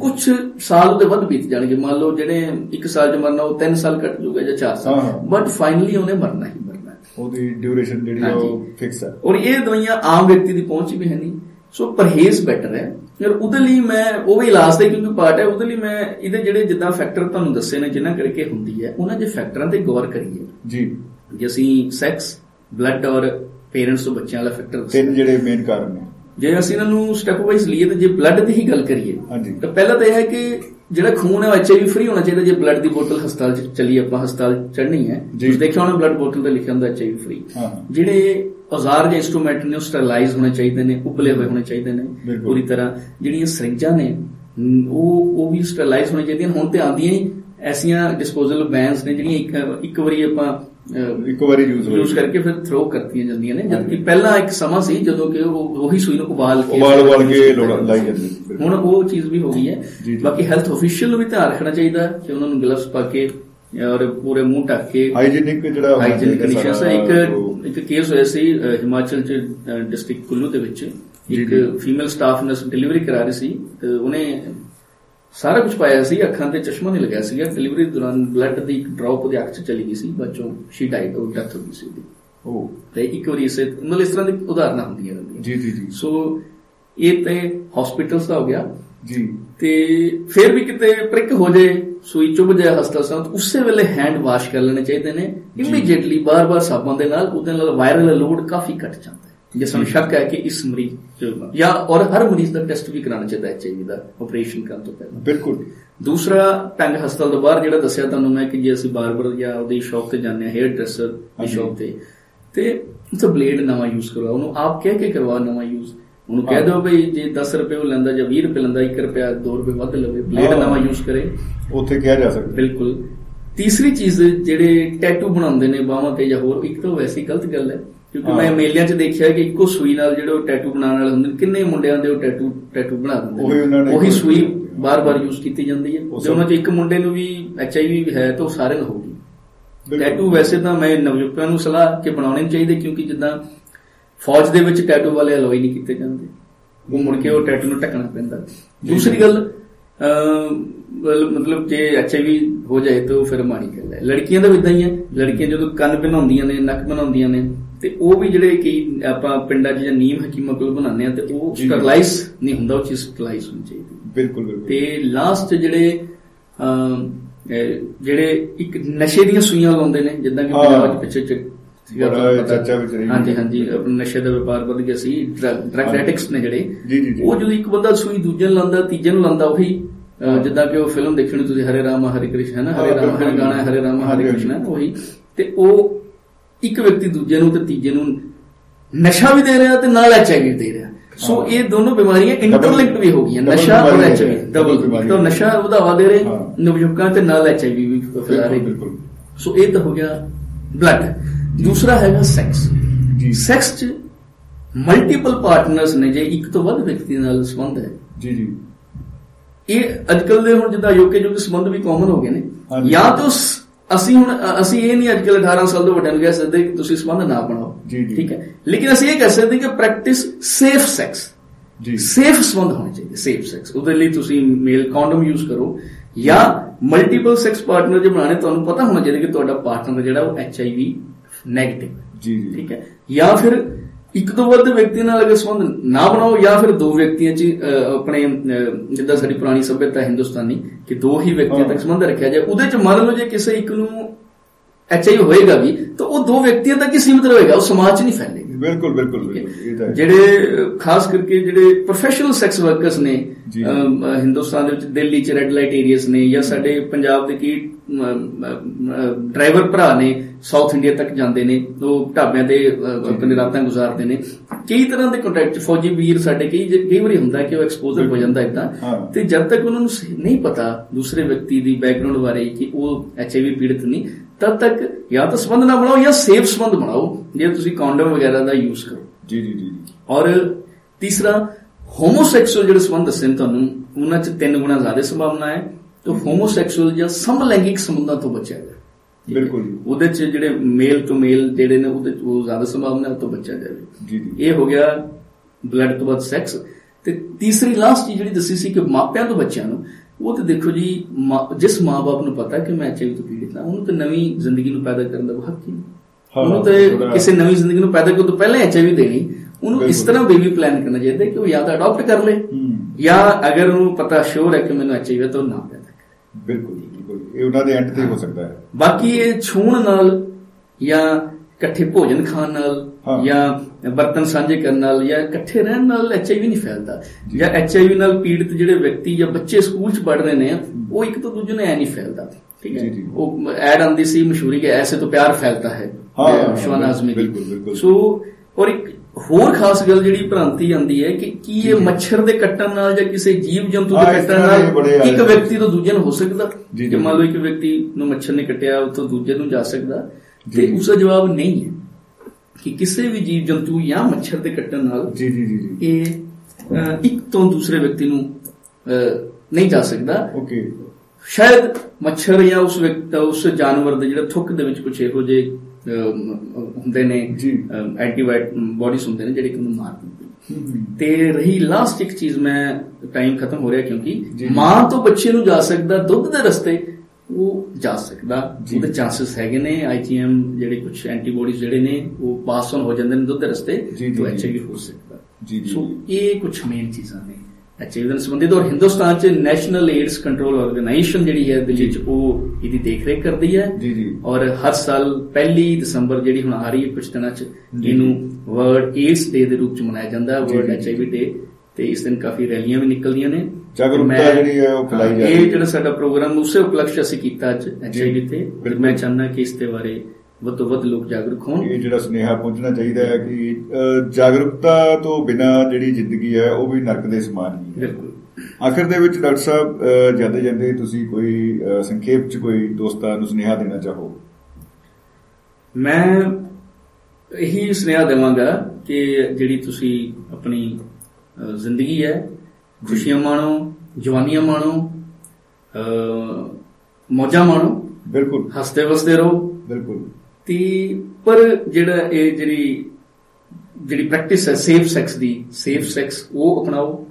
ਕੁਝ ਸਾਲ ਉਹਦੇ ਵੱਧ ਬੀਤ ਜਾਣਗੇ। ਮੰਨ ਲਓ ਜਿਹੜੇ 1 ਸਾਲ ਚ ਮਰਨਾ ਉਹ 3 ਸਾਲ ਕੱਟ ਜੂਗਾ ਜਾਂ 4 ਹਾਂ, ਸਾਲ। ਬਟ ਫਾਈਨਲੀ ਉਹਨੇ ਮਰਨਾ ਹੀ ਮਰਨਾ। ਉਹਦੀ ਡਿਊਰੇਸ਼ਨ ਜਿਹੜੀ ਉਹ ਫਿਕਸ ਹੈ ਔਰ ਇਹ ਦਵਾਈਆਂ ਆਮ ਵਿਅਕਤੀ ਦੀ ਪਹੁੰਚ ਵੀ ਹੈ ਨਹੀਂ। ਸੋ ਪਰਹੇਜ਼ ਬੈਟਰ ਹੈ। ਯਾਰ ਉਹਦੇ ਲਈ ਮੈਂ ਉਹ ਵੀ ਇਲਾਜ ਦਾ ਕਿਉਂਕਿ ਪਾਰਟ ਹੈ ਉਹਦੇ ਲਈ ਮੈਂ ਇਹਦੇ ਜਿਹੜੇ ਜਿੱਦਾਂ ਫੈਕਟਰ ਤੁਹਾਨੂੰ ਦੱਸੇ ਨੇ ਜਿਨ੍ਹਾਂ ਕਰਕੇ ਹੁੰਦੀ ਹੈ ਉਹਨਾਂ ਦੇ ਫੈਕਟਰਾਂ ਤੇ ਗੌਰ ਕਰੀਏ। ਜੀ। ਜੇ ਅਸੀਂ ਸੈਕਸ ਬਲੱਡ ਔਰ ਪੇਰੈਂਟਸ ਤੋਂ ਬੱਚਿਆਂ ਵਾਲਾ ਫੈਕਟਰ ਤਿੰਨ ਜਿਹੜੇ ਮੇਨ ਕਾਰਨ ਨੇ। ਜੇ ਅਸੀਂ ਇਹਨਾਂ ਨੂੰ ਸਟੈਪ ਵਾਈਜ਼ ਲਈਏ ਤਾਂ ਜੇ ਬਲੱਡ ਦੀ ਹੀ ਗੱਲ ਕਰੀਏ ਹਾਂਜੀ। ਤਾਂ ਪਹਿਲਾਂ ਤਾਂ ਇਹ ਹੈ ਕਿ ਜਿਹੜਾ ਖੂਨ ਹੈ ਐਚਆਈਵੀ ਫ੍ਰੀ ਹੋਣਾ ਚਾਹੀਦਾ ਜੇ ਬਲੱਡ ਦੀ ਬੋਤਲ ਹਸਪਤਾਲ ਚ ਚੱਲੀ ਆਪਾਂ ਹਸਪਤਾਲ ਚੜ੍ਹਨੀ ਹੈ ਦੇਖਿਆ ਹੋਣਾ ਬਲੱਡ ਬੋਤਲ ਤੇ ਲਿਖਿਆ ਹੁੰਦਾ ਐਚਆਈਵੀ ਫ੍ਰੀ। ਜਿਹੜੇ ਔਜ਼ਾਰ ਜਾਂ ਇਨਸਟਰੂਮੈਂਟ ਨੇ ਉਹ ਸਟਰਲਾਈਜ਼ ਹੋਣੇ ਚਾਹੀਦੇ ਨੇ ਉਬਲੇ ਹੋਏ ਹੋਣੇ ਚਾਹੀਦੇ ਨੇ। ਪੂਰੀ ਤਰ੍ਹਾਂ ਜਿਹੜੀਆਂ ਸਰਿੰਜਾਂ ਨੇ ਉਹ ਉਹ ਵੀ ਸਟਰਲਾਈਜ਼ ਹੋਣੀ ਚਾਹੀਦੀਆਂ ਹੁਣ ਤੇ ਆਉਂਦੀਆਂ ਹੀ ਐਸੀਆਂ ਡਿਸਪੋਜ਼ਲ ਬੈਨਸ ਨੇ ਜਿਹੜੀਆਂ ਇੱਕ ਇੱਕ ਵਾਰੀ ਆਪਾਂ ਇੱਕ ਵਾਰੀ ਯੂਜ਼ ਹੋਈ ਯੂਜ਼ ਕਰਕੇ ਫਿਰ ਥਰੋ ਕਰਤੀਆਂ ਜਾਂਦੀਆਂ ਨੇ ਜਦਕਿ ਪਹਿਲਾਂ ਇੱਕ ਸਮਾਂ ਸੀ ਜਦੋਂ ਕਿ ਉਹ ਉਹੀ ਸੂਈ ਨੂੰ ਉਬਾਲ ਕੇ ਉਬਾਲ ਉਬਾਲ ਕੇ ਲਾਈ ਜਾਂਦੀ। ਹੁਣ ਉਹ ਚੀਜ਼ ਵੀ ਹੋ ਗਈ ਹੈ। ਬਾਕੀ ਹੈਲਥ ਅਫੀਸ਼ੀਅਲ ਨੂੰ ਵੀ ਧਿਆਨ ਰੱਖਣਾ ਚਾਹੀਦਾ ਕਿ ਉਹਨਾਂ ਨੂੰ ਗਲਵਸ ਪਾ ਕੇ ਔਰ ਪੂਰੇ ਮੂੰਹ ਢੱਕ ਕੇ ਹਾਈਜੀਨਿਕ ਜਿਹੜਾ ਹਾਈਜੀਨਿਕ ਕੰਡੀਸ਼ਨਸ ਇੱਕ ਇੱਕ ਕੇਸ ਹੋਇਆ ਸੀ ਹਿਮਾਚਲ ਚ ਡਿਸਟ੍ਰਿਕਟ ਕੁੱਲੂ ਦੇ ਵਿੱਚ ਇੱਕ। ਫੀਮੇਲ ਸਟਾਫ ਨਰਸ ਡਿਲੀਵਰੀ ਕਰਾ ਰਹੀ ਸੀ ਤੇ ਉਹਨੇ ਸਾਰਾ ਕੁਝ ਪਾਇਆ ਸੀ ਅੱਖਾਂ ਤੇ ਚਸ਼ਮਾ ਨਹੀਂ ਲੱਗਿਆ ਸੀਗਾ। ਡਿਲੀਵਰੀ ਦੌਰਾਨ ਬਲੱਡ ਦੀ ਇੱਕ ਡ੍ਰੌਪ ਉਹਦੀ ਅੱਖ 'ਚ ਚਲੀ ਗਈ ਸੀ ਬੱਚੋਂ ਸ਼ੀ ਡਾਈਡ ਉਹ ਡੈਥ ਹੋ ਗਈ ਸੀ ਉਹਦੀ। ਉਹ ਤੇ ਇੱਕ ਵਾਰੀ ਇਸੇ ਮਤਲਬ ਇਸ ਤਰ੍ਹਾਂ ਦੀ ਉਦਾਹਰਨਾਂ ਹੁੰਦੀਆਂ ਰਹਿੰਦੀਆਂ। ਜੀ ਜੀ ਜੀ। ਸੋ ਇਹ ਤੇ ਹਸਪੀਟਲਸ ਦਾ ਹੋ ਗਿਆ। ਜੀ। ਤੇ ਫਿਰ ਵੀ ਕਿਤੇ ਪ੍ਰਿਕ ਹੋ ਜਾਏ ਸੂਈ ਚੁੱਭ ਜਾਏ ਹਸਤਾ ਸਾਂ ਉਸੇ ਵੇਲੇ ਹੈਂਡ ਵਾਸ਼ ਕਰ ਲੈਣੇ ਚਾਹੀਦੇ ਨੇ। ਇਮੀਡੀਏਟਲੀ ਬਾਰ-ਬਾਰ ਸਾਬਣ ਦੇ ਨਾਲ ਉਹਦੇ ਨਾਲ ਵਾਇਰਲ ਲੋਡ ਕਾਫੀ ਘਟ ਜਾਂਦਾ ਜੇ ਸਾਨੂੰ ਸ਼ੱਕ ਹੈ ਕਿ ਇਸ ਮਰੀਜ਼ ਜਾਂ ਔਰ ਹਰ ਮਰੀਜ਼ ਦਾ ਟੈਸਟ ਵੀ ਕਰਾਉਣਾ ਚਾਹੀਦਾ ਹੈ ਐਚਆਈਵੀ ਦਾ ਆਪਰੇਸ਼ਨ ਕਰਨ ਤੋਂ ਪਹਿਲਾਂ। ਬਿਲਕੁਲ। ਦੂਸਰਾ ਟੰਗ ਹਸਪਤਾਲ ਤੋਂ ਬਾਹਰ ਜਿਹੜਾ ਦੱਸਿਆ ਤੁਹਾਨੂੰ ਮੈਂ ਕਿ ਜੇ ਅਸੀਂ ਬਾਰਬਰ ਜਾਂ ਉਹਦੀ ਸ਼ਾਪ ਤੇ ਜਾਂਦੇ ਹਾਂ ਹੇਅਰ ਡਰੈਸਰ ਦੀ। ਸ਼ਾਪ ਤੇ ਤੇ ਉੱਥੇ ਬਲੇਡ ਨਵਾਂ ਯੂਜ਼ ਕਰਵਾ ਉਹਨੂੰ ਆਪ ਕਹਿ ਕੇ ਕਰਵਾ ਨਵਾਂ ਯੂਜ਼ ਉਹਨੂੰ ਕਹਿ। ਦਿਓ ਬਈ ਜੇ 10 ਰੁਪਏ ਉਹ ਲੈਂਦਾ ਜਾਂ 20 ਰੁਪਏ ਲੈਂਦਾ 1 ਰੁਪਿਆ 2 ਰੁਪਏ ਵੱਧ ਲਵੇ ਬਲੇਡ। ਨਵਾਂ ਯੂਜ਼ ਕਰੇ। ਉੱਥੇ ਕਿਹਾ ਜਾ ਸਕਦਾ। ਬਿਲਕੁਲ। ਤੀਸਰੀ ਚੀਜ਼ ਜਿਹੜੇ ਟੈਟੂ ਬਣਾਉਂਦੇ ਨੇ ਬਾਹਾਂ ਤੇ ਜਾਂ ਹੋਰ ਇੱਕ ਤਾਂ ਵੈਸੀ ਗਲਤ ਗੱਲ ਹੈ। ਕਿਉਂਕਿ। ਮੈਂ ਮੇਲਿਆਂ 'ਚ ਦੇਖਿਆ ਕਿ ਇੱਕੋ ਸੂਈ ਨਾਲ ਜਿਹੜੇ ਉਹ ਟੈਟੂ ਬਣਾਉਣ ਵਾਲੇ ਹੁੰਦੇ ਨੇ ਕਿੰਨੇ ਮੁੰਡਿਆਂ ਦੇ ਉਹ ਟੈਟੂ ਟੈਟੂ ਬਣਾ ਦਿੰਦੇ ਉਹੀ ਉਹਨਾਂ ਨੇ ਉਹੀ ਸੂਈ ਬਾਰ-ਬਾਰ ਯੂਜ਼ ਕੀਤੀ ਜਾਂਦੀ ਹੈ। ਜੇ ਉਹਨਾਂ 'ਚ ਇੱਕ ਮੁੰਡੇ ਨੂੰ ਵੀ ਐਚਆਈਵੀ ਹੈ ਤਾਂ ਸਾਰਿਆਂ ਨੂੰ ਹੋਊਗੀ। ਟੈਟੂ ਵੈਸੇ ਤਾਂ ਮੈਂ ਨਵਯੁਵਕਾਂ ਨੂੰ ਸਲਾਹ ਕਿ ਬਣਾਉਣੇ ਚਾਹੀਦੇ ਕਿਉਂਕਿ ਜਿੱਦਾਂ ਫੌਜ ਦੇ ਵਿੱਚ ਟੈਟੂ ਵਾਲੇ ਅਲੋਈ ਨਹੀਂ ਕੀਤੇ ਜਾਂਦੇ। ਉਹ ਮੁੜ ਕੇ ਉਹ ਟੈਟੂ ਨੂੰ ਢੱਕਣਾ ਪੈਂਦਾ। ਦੂਸਰੀ ਗੱਲ ਮਤਲਬ ਜੇ ਐਚਆਈਵੀ ਹੋ ਜਾਏ ਤਾਂ ਫਿਰ ਮਾੜੀ ਗੱਲ ਹੈ। ਲੜਕੀਆਂ ਦਾ ਵੀ ਇਦਾਂ ਹੀ ਹੈ। ਲੜਕੀਆਂ ਜਦੋਂ ਕੰਨ ਬਣਾਉਂਦੀਆਂ ਨੇ ਨੱਕ ਬਣਾਉਂਦੀਆਂ ਨੇ ਤੇ ਉਹ ਵੀ ਜਿਹੜੇ ਕਈ ਆਪਾਂ ਪਿੰਡਾਂ 'ਚ ਜਾਂ ਨੀਮ ਹਕੀਮਾਂ ਕੋਲ ਬਣਾਉਂਦੇ ਆ ਤੇ ਉਹ। ਸਟਰਲਾਈਜ਼ ਨਹੀਂ ਹੁੰਦਾ ਉਹ ਚੀਜ਼ ਸਟਰਲਾਈਜ਼ ਹੋਣੀ ਚਾਹੀਦੀ ਬਿਲਕੁਲ ਬਿਲਕੁਲ ਤੇ ਲਾਸਟ ਜਿਹੜੇ ਜਿਹੜੇ ਇੱਕ ਨਸ਼ੇ ਦੀਆਂ ਸੂਈਆਂ ਲਾਉਂਦੇ ਨੇ ਜਿੱਦਾਂ ਕਿ। ਪੰਜਾਬ 'ਚ ਪਿੱਛੇ ਚ। ਹਾਂਜੀ ਹਾਂਜੀ ਨਸ਼ੇ ਦਾ ਵਪਾਰ ਵੱਧ ਗਿਆ ਸੀ ਡਰਗ। ਐਡਿਕਟਸ ਨੇ ਜਿਹੜੇ। ਉਹ ਜਦੋਂ ਇੱਕ ਬੰਦਾ ਸੂਈ ਦੂਜੇ ਨੂੰ ਲਾਉਂਦਾ ਤੀਜੇ ਨੂੰ ਲਾਉਂਦਾ ਉਹੀ ਜਿੱਦਾਂ ਕਿ ਉਹ ਫਿਲਮ ਦੇਖਣੀ ਤੁਸੀਂ ਹਰੇ ਰਾਮ ਹਰੇ ਕ੍ਰਿਸ਼ਨ ਹੈ ਨਾ ਹਰੇ ਰਾਮ ਹਰੇ। ਗਾਣਾ ਹਰੇ ਰਾਮ ਹਰੇ। ਕ੍ਰਿਸ਼ਨ ਉਹੀ ਤੇ ਉਹ ਇੱਕ ਵਿਅਕਤੀ ਦੂਜੇ ਨੂੰ ਤੇ ਤੀਜੇ ਨੂੰ ਨਸ਼ਾ ਵੀ ਦੇ ਰਿਹਾ ਤੇ ਨਾਲ ਐਚਆਈਵੀ ਦੇ ਰਿਹਾ। ਸੋ। ਇਹ ਦੋਨੋਂ ਬਿਮਾਰੀਆਂ ਇੰਟਰਲਿੰਕਡ ਵੀ ਹੋ ਗਈਆਂ ਨਸ਼ਾ ਔਰ ਐਚਆਈਵੀ ਡਬਲ ਬਿਮਾਰੀ ਤਾਂ। ਨਸ਼ਾ ਵਧਾਵਾ ਦੇ ਰਹੇ ਹਾਂ। ਨਵਯੁਵਕਾਂ ਤੇ ਨਾਲ ਐਚਆਈਵੀ ਵੀ ਫੈਲਾ ਰਹੇ। ਬਿਲਕੁਲ। ਸੋ ਇਹ ਤਾਂ ਹੋ ਗਿਆ ਬਲੱਡ ਦੂਸਰਾ ਹੈਗਾ ਸੈਕਸ ਜੀ। ਸੈਕਸ ਚ ਮਲਟੀਪਲ ਪਾਰਟਨਰਸ ਨੇ ਜੇ ਇੱਕ ਤੋਂ ਵੱਧ ਵਿਅਕਤੀ ਨਾਲ ਸੰਬੰਧ ਹੈ। ਜੀ ਜੀ। ਇਹ ਅੱਜਕੱਲ ਦੇ ਹੁਣ ਜਿੱਦਾਂ ਯੋਕੇ ਜੋ ਸੰਬੰਧ ਵੀ ਕਾਮਨ ਹੋ ਗਏ ਨੇ। ਜਾਂ ਤਾਂ ਅਸੀਂ ਹੁਣ ਅਸੀਂ ਇਹ ਨਹੀਂ ਅੱਜਕੱਲ 18 ਸਾਲ ਤੋਂ ਵੱਡਿਆਂ ਨੂੰ ਕਹਿ ਸਕਦੇ ਕਿ ਤੁਸੀਂ ਸੰਬੰਧ ਨਾ ਬਣਾਓ। ਜੀ, ਜੀ। ਠੀਕ ਹੈ? ਲੇਕਿਨ ਅਸੀਂ ਇਹ ਕਹਿ ਸਕਦੇ ਕਿ ਪ੍ਰੈਕਟਿਸ ਸੇਫ ਸੈਕਸ ਜੀ। ਸੇਫ ਸੰਬੰਧ ਹੋਣੇ ਚਾਹੀਦੇ ਸੇਫ ਸੈਕਸ ਉਹਦੇ ਲਈ ਤੁਸੀਂ ਮੇਲ ਕੰਡੋਮ ਯੂਜ਼ ਕਰੋ ਜਾਂ ਮਲਟੀਪਲ ਸੈਕਸ ਪਾਰਟਨਰ ਜੇ ਬਣਾਣੇ ਤੁਹਾਨੂੰ ਪਤਾ ਹੋਣਾ ਚਾਹੀਦਾ ਕਿ ਤੁਹਾਡਾ ਪਾਰਟਨਰ ਜਿਹੜਾ ਉਹ ਐਚਆਈਵੀ ਨੈਗੇਟਿਵ ਜੀ ਜੀ। ਠੀਕ ਹੈ? ਜਾਂ ਫਿਰ ਇੱਕ ਤੋਂ ਵੱਧ ਵਿਅਕਤੀ ਨਾਲ ਅਗਰ ਸੰਬੰਧ ਨਾ ਬਣਾਓ ਜਾਂ ਫਿਰ ਦੋ ਵਿਅਕਤੀਆਂ 'ਚ ਆਪਣੇ ਜਿੱਦਾਂ ਸਾਡੀ ਪੁਰਾਣੀ ਸਭਿਅਤਾ ਹਿੰਦੁਸਤਾਨੀ ਕਿ ਦੋ ਹੀ ਵਿਅਕਤੀਆਂ ਤੱਕ। ਸੰਬੰਧ ਰੱਖਿਆ ਜਾਏ ਉਹਦੇ 'ਚ ਮੰਨ ਲਓ ਜੇ ਕਿਸੇ ਇੱਕ ਨੂੰ ਐਚਆਈਵੀ ਹੋਏਗਾ ਵੀ ਤਾਂ ਉਹ ਦੋ ਵਿਅਕਤੀਆਂ ਤੱਕ ਹੀ ਸੀਮਿਤ ਰਹੇਗਾ ਉਹ ਸਮਾਜ 'ਚ ਨਹੀਂ ਫੈਲੇਗਾ ਬਿਲਕੁਲ ਬਿਲਕੁਲ ਬਿਲਕੁਲ। ਜਿਹੜੇ ਖਾਸ ਕਰਕੇ ਜਿਹੜੇ ਪ੍ਰੋਫੈਸ਼ਨਲ ਸੈਕਸ ਵਰਕਰਸ ਨੇ ਹਿੰਦੁਸਤਾਨ ਦੇ ਵਿੱਚ ਦਿੱਲੀ 'ਚ ਰੈੱਡ ਲਾਈਟ ਏਰੀਆਸ ਨੇ ਜਾਂ ਸਾਡੇ ਪੰਜਾਬ ਦੇ ਕੀ ਡਰਾਈਵਰ ਭਰਾ ਨੇ ਸਾਊਥ ਇੰਡੀਆ ਤੱਕ ਜਾਂਦੇ ਨੇ ਉਹ ਢਾਬਿਆਂ ਤੇ ਆਪਣੇ ਰਾਤਾਂ ਗੁਜ਼ਾਰਦੇ ਨੇ। ਕਈ ਤਰ੍ਹਾਂ ਦੇ ਕੰਟੈਕਟ ਫੌਜੀ ਵੀਰ ਸਾਡੇ ਕਈ ਕਈ ਵਾਰੀ ਹੁੰਦਾ ਕਿ ਉਹ ਐਕਸਪੋਜ਼ਰ ਹੋ ਜਾਂਦਾ ਇਦਾਂ। ਤੇ ਜਦ ਤੱਕ ਉਹਨਾਂ ਨੂੰ ਨਹੀਂ ਪਤਾ ਦੂਸਰੇ ਵਿਅਕਤੀ ਦੀ ਬੈਕਗ੍ਰਾਉਂਡ ਬਾਰੇ ਕਿ ਉਹ ਐਚਆਈਵੀ ਪੀੜਤ ਨਹੀਂ ਤਦ ਤੱਕ ਜਾਂ ਤਾਂ ਸੰਬੰਧ ਨਾ ਬਣਾਓ ਜਾਂ ਸੇਫ ਸੰਬੰਧ ਬਣਾਓ ਜੇ ਤੁਸੀਂ ਕੰਡੋਮ ਵਗੈਰਾ ਦਾ ਯੂਜ਼ ਕਰੋ। ਜੀ ਜੀ ਜੀ ਔਰ ਤੀਸਰਾ ਹੋਮੋਸੈਕਸੁਅਲ ਜਿਹੜੇ ਸੰਬੰਧ ਦੱਸੇ ਨੇ ਤੁਹਾਨੂੰ ਉਹਨਾਂ 'ਚ ਤਿੰਨ ਗੁਣਾ ਜ਼ਿਆਦਾ ਸੰਭਾਵਨਾ ਹੈ ਤਾਂ ਹੋਮੋਸੈਕਸੁਅਲ ਜਾਂ ਸਮਲੈਂਗਿਕ ਸੰਬੰਧਾਂ ਤੋਂ ਬਚਿਆ ਜਾਵੇ? ਬਿਲਕੁਲ। ਉਹਦੇ 'ਚ ਜਿਹੜੇ ਮੇਲ ਟੂ ਮੇਲ ਜਿਹੜੇ ਨੇ ਉਹਦੇ 'ਚ ਉਹ ਜ਼ਿਆਦਾ ਸੰਭਾਵਨਾ ਤੋਂ ਬਚਿਆ ਜਾਵੇ। ਜੀ ਜੀ। ਇਹ ਹੋ ਗਿਆ ਬਲੱਡ ਤੋਂ ਬਾਅਦ ਸੈਕਸ ਤੇ ਤੀਸਰੀ ਲਾਸਟ ਚੀਜ਼ ਜਿਹੜੀ ਦੱਸੀ ਸੀ ਕਿ ਮਾਪਿਆਂ ਤੋਂ ਬੱਚਿਆਂ ਨੂੰ ਉਹ ਤੇ ਦੇਖੋ ਜੀ ਜਿਸ ਮਾਂ-ਬਾਪ ਨੂੰ ਪਤਾ ਕਿ ਮੈਂ ਐਚਆਈਵੀ ਤੋਂ ਪੀੜਿਤ ਹਾਂ ਉਹਨੂੰ ਤੇ ਨਵੀਂ ਜ਼ਿੰਦਗੀ ਨੂੰ ਪੈਦਾ ਕਰਨ ਦਾ ਹੱਕ ਹੀ ਉਹਨੂੰ ਤੇ ਕਿਸੇ ਨਵੀਂ ਜ਼ਿੰਦਗੀ ਨੂੰ ਪੈਦਾ ਕਰਨ ਤੋਂ ਪਹਿਲਾਂ ਐਚਆਈਵੀ ਦੇਣੀ। ਉਹਨੂੰ ਇਸ। ਤਰ੍ਹਾਂ ਬੇਬੀ ਪਲਾਨ ਕਰਨਾ ਚਾਹੀਦਾ ਕਿ ਉਹ ਜਾਂ ਤਾਂ ਅਡਾਪਟ ਕਰ ਲੇ ਜਾਂ ਅਗਰ ਉਹਨੂੰ ਪਤਾ ਸ਼ੋਰ ਹੈ ਕਿ ਮੈਨੂੰ ਐਚਆਈਵੀ ਤਾਂ ਨਾ ਪੈਦਾ ਬਿਲਕੁਲ ਬਿਲਕੁਲ। ਇਹ ਉਹਨਾਂ ਦੇ ਐਂਡ ਤੇ ਹੋ ਸਕਦਾ ਹੈ। ਬਾਕੀ ਇਹ ਛੂਣ ਨਾਲ ਜਾਂ ਇਕੱਠੇ ਭੋਜਨ ਖਾਣ ਨਾਲ। ਜਾਂ ਬਰਤਨ ਸਾਂਝੇ ਕਰਨ ਨਾਲ ਜਾਂ ਇਕੱਠੇ ਰਹਿਣ ਨਾਲ ਐਚਆਈਵੀ ਨਹੀਂ ਫੈਲਦਾ ਜੀ। ਐਚਆਈਵੀ ਨਾਲ ਪੀੜਤ ਜਿਹੜੇ ਵਿਅਕਤੀ ਜਾਂ ਬੱਚੇ ਸਕੂਲ 'ਚ ਪੜ ਰਹੇ ਨੇ ਉਹ ਇੱਕ ਤੋਂ ਦੂਜੇ ਨੂੰ ਐ ਨਹੀਂ ਫੈਲਦਾ ਠੀਕ ਹੈ। ਉਹ ਐਡ ਆਂਦੀ ਸੀ ਮਸ਼ਹੂਰੀ ਕਿ ਐਸੇ ਤੋਂ ਪਿਆਰ ਫੈਲਤਾ ਹੈ ਹਾਂ, ਸ਼ਵਾਨਾ ਆਜ਼ਮੀ ਬਿਲਕੁਲ, ਬਿਲਕੁਲ। ਸੋ ਔਰ ਇੱਕ ਹੋਰ ਖਾਸ ਗੱਲ ਜਿਹੜੀ ਭ੍ਰਾਂਤੀ ਆਂਦੀ ਹੈ ਕਿ ਕੀ ਇਹ। ਮੱਛਰ ਦੇ ਕੱਟਣ ਨਾਲ ਜਾਂ ਕਿਸੇ ਜੀਵ ਜੰਤੂ ਦੇ ਕੱਟਣ ਨਾਲ ਇੱਕ। ਵਿਅਕਤੀ ਤੋਂ ਦੂਜੇ ਨੂੰ ਹੋ ਸਕਦਾ ਜੀ। ਮੰਨ ਲਓ ਇੱਕ ਵਿਅਕਤੀ ਨੂੰ ਮੱਛਰ ਨੇ ਕੱਟਿਆ ਉਤੋਂ ਦੂਜੇ ਨੂੰ ਜਾ ਸਕਦਾ। ਤੇ ਉਸ ਦਾ ਜਵਾਬ ਨਹੀਂ ਹੈ ਕਿ ਕਿਸੇ ਵੀ ਜੀਵ ਜੰਤੂ ਜਾਂ ਮੱਛਰ ਦੇ ਕੱਟਣ ਨਾਲ ਜੀ ਜੀ ਜੀ ਇਹ ਇੱਕ ਤੋਂ ਦੂਸਰੇ ਵਿਅਕਤੀ ਨੂੰ ਨਹੀਂ ਜਾ ਸਕਦਾ ਓਕੇ ਸ਼ਾਇਦ ਮੱਛਰ ਜਾਂ ਉਸ ਵਿਅਕਤੀ ਉਸ ਜਾਨਵਰ ਦੇ ਜਿਹੜਾ ਥੁੱਕ ਦੇ ਵਿੱਚ ਕੁਝ ਇਹੋ ਜਿਹੇ ਹੁੰਦੇ ਨੇ ਜੀ। ਐਂਟੀਬਾਇਟ ਬੋਡੀਜ਼ ਹੁੰਦੇ ਨੇ ਜਿਹੜੇ ਕਿ ਉਹਨੂੰ ਮਾਰ ਦਿੰਦੇ। ਤੇ ਰਹੀ ਲਾਸਟ ਇੱਕ ਚੀਜ਼ ਮੈਂ ਟਾਈਮ ਖਤਮ ਹੋ ਰਿਹਾ ਕਿਉਂਕਿ। ਮਾਂ ਤੋਂ ਬੱਚੇ ਨੂੰ ਜਾ ਸਕਦਾ ਦੁੱਧ ਦੇ ਰਸਤੇ ਉਹ ਜਾ ਸਕਦਾ। ਉਹਦੇ ਚਾਂਸਸ ਹੈਗੇ ਨੇ ਆਈਜੀਐਮ ਜਿਹੜੇ ਕੁਝ ਐਂਟੀਬਾਡੀਜ਼ ਜਿਹੜੇ ਨੇ ਉਹ ਪਾਸ ਔਨ ਹੋ ਜਾਂਦੇ ਨੇ ਦੁੱਧ ਦੇ ਰਸਤੇ ਤੋਂ। ਐਚਆਈਵੀ ਹੋ ਸਕਦਾ ਜੀ, ਜੀ। ਸੋ ਇਹ ਕੁਝ ਮੇਨ ਚੀਜ਼ਾਂ ਨੇ ਐਚਆਈਵੀ ਨਾਲ ਸੰਬੰਧਿਤ ਔਰ ਹਿੰਦੁਸਤਾਨ 'ਚ ਨੈਸ਼ਨਲ ਏਡਸ ਕੰਟਰੋਲ ਆਰਗੇਨਾਈਜੇਸ਼ਨ ਜਿਹੜੀ ਹੈ ਦਿੱਲੀ 'ਚ ਉਹ ਇਹਦੀ ਦੇਖਰੇਖ ਕਰਦੀ ਹੈ ਜੀ ਜੀ ਔਰ ਹਰ ਸਾਲ ਪਹਿਲੀ ਦਸੰਬਰ ਜਿਹੜੀ ਹੁਣ ਆ ਰਹੀ ਹੈ ਕੁਝ ਦਿਨਾਂ 'ਚ। ਇਹਨੂੰ ਵਰਲਡ ਏਡਸ ਡੇ ਦੇ ਰੂਪ 'ਚ ਮਨਾਇਆ ਜਾਂਦਾ ਵਰਲਡ ਐਚਆਈਵੀ ਡੇ ਤੇ ਇਸ ਦਿਨ ਕਾਫੀ ਰੈਲੀਆਂ ਵੀ ਨਿਕਲਦੀਆਂ ਨੇ ਜਾਗਰੂਕਤਾ ਜਿਹੜੀ ਹੈ ਉਹ ਫੈਲਾਈ ਜਾ ਰਹੀ ਇਹ ਹੈ। ਜਿਹੜਾ ਸਾਡਾ ਪ੍ਰੋਗਰਾਮ ਉਸੇ ਉਪਲਕਸ਼ ਅਸੀਂ ਕੀਤਾ ਅੱਜ ਐਚਆਈਵੀ ਤੇ। ਮੈਂ ਚਾਹੁੰਦਾ ਕਿ ਇਸ ਦੇ ਬਾਰੇ ਵੱਧ ਤੋਂ ਵੱਧ ਲੋਕ ਜਾਗਰੂਕ ਹੋਣ। ਇਹ ਜਿਹੜਾ ਸੁਨੇਹਾ ਪਹੁੰਚਣਾ ਚਾਹੀਦਾ ਹੈ ਕਿ ਜਾਗਰੂਕਤਾ ਤੋਂ ਬਿਨਾ ਜਿਹੜੀ ਜ਼ਿੰਦਗੀ ਹੈ ਉਹ ਵੀ ਨਰਕ ਦੇ ਸਮਾਨ ਹੀ ਹੈ। ਬਿਲਕੁਲ। ਆਖਰ ਦੇ ਵਿੱਚ ਡਾਕਟਰ ਸਾਹਿਬ ਜਾਂਦੇ ਜਾਂਦੇ ਤੁਸੀਂ ਕੋਈ ਸੰਖੇਪ ਚ ਕੋਈ ਦੋਸਤਾਂ ਨੂੰ ਸੁਨੇਹਾ ਦੇਣਾ ਚਾਹੋ? ਮੈਂ ਇਹੀ ਸੁਨੇਹਾ ਦੇਵਾਂਗਾ ਕਿ ਜਿਹੜੀ ਤੁਸੀਂ ਆਪਣੀ ਜ਼ਿੰਦਗੀ ਹੈ ਖੁਸ਼ੀਆਂ ਮਾਣੋ ਜਵਾਨੀਆਂ ਮਾਣੋ ਮੌਜਾਂ ਮਾਣੋ ਬਿਲਕੁਲ। ਹੱਸਦੇ ਵਸਦੇ ਰਹੋ। ਬਿਲਕੁਲ। ਤੇ ਪਰ ਜਿਹੜਾ ਇਹ ਜਿਹੜੀ ਜਿਹੜੀ ਪ੍ਰੈਕਟਿਸ ਹੈ ਸੇਫ ਸੈਕਸ ਦੀ ਸੇਫ ਸੈਕਸ ਉਹ ਅਪਣਾਓ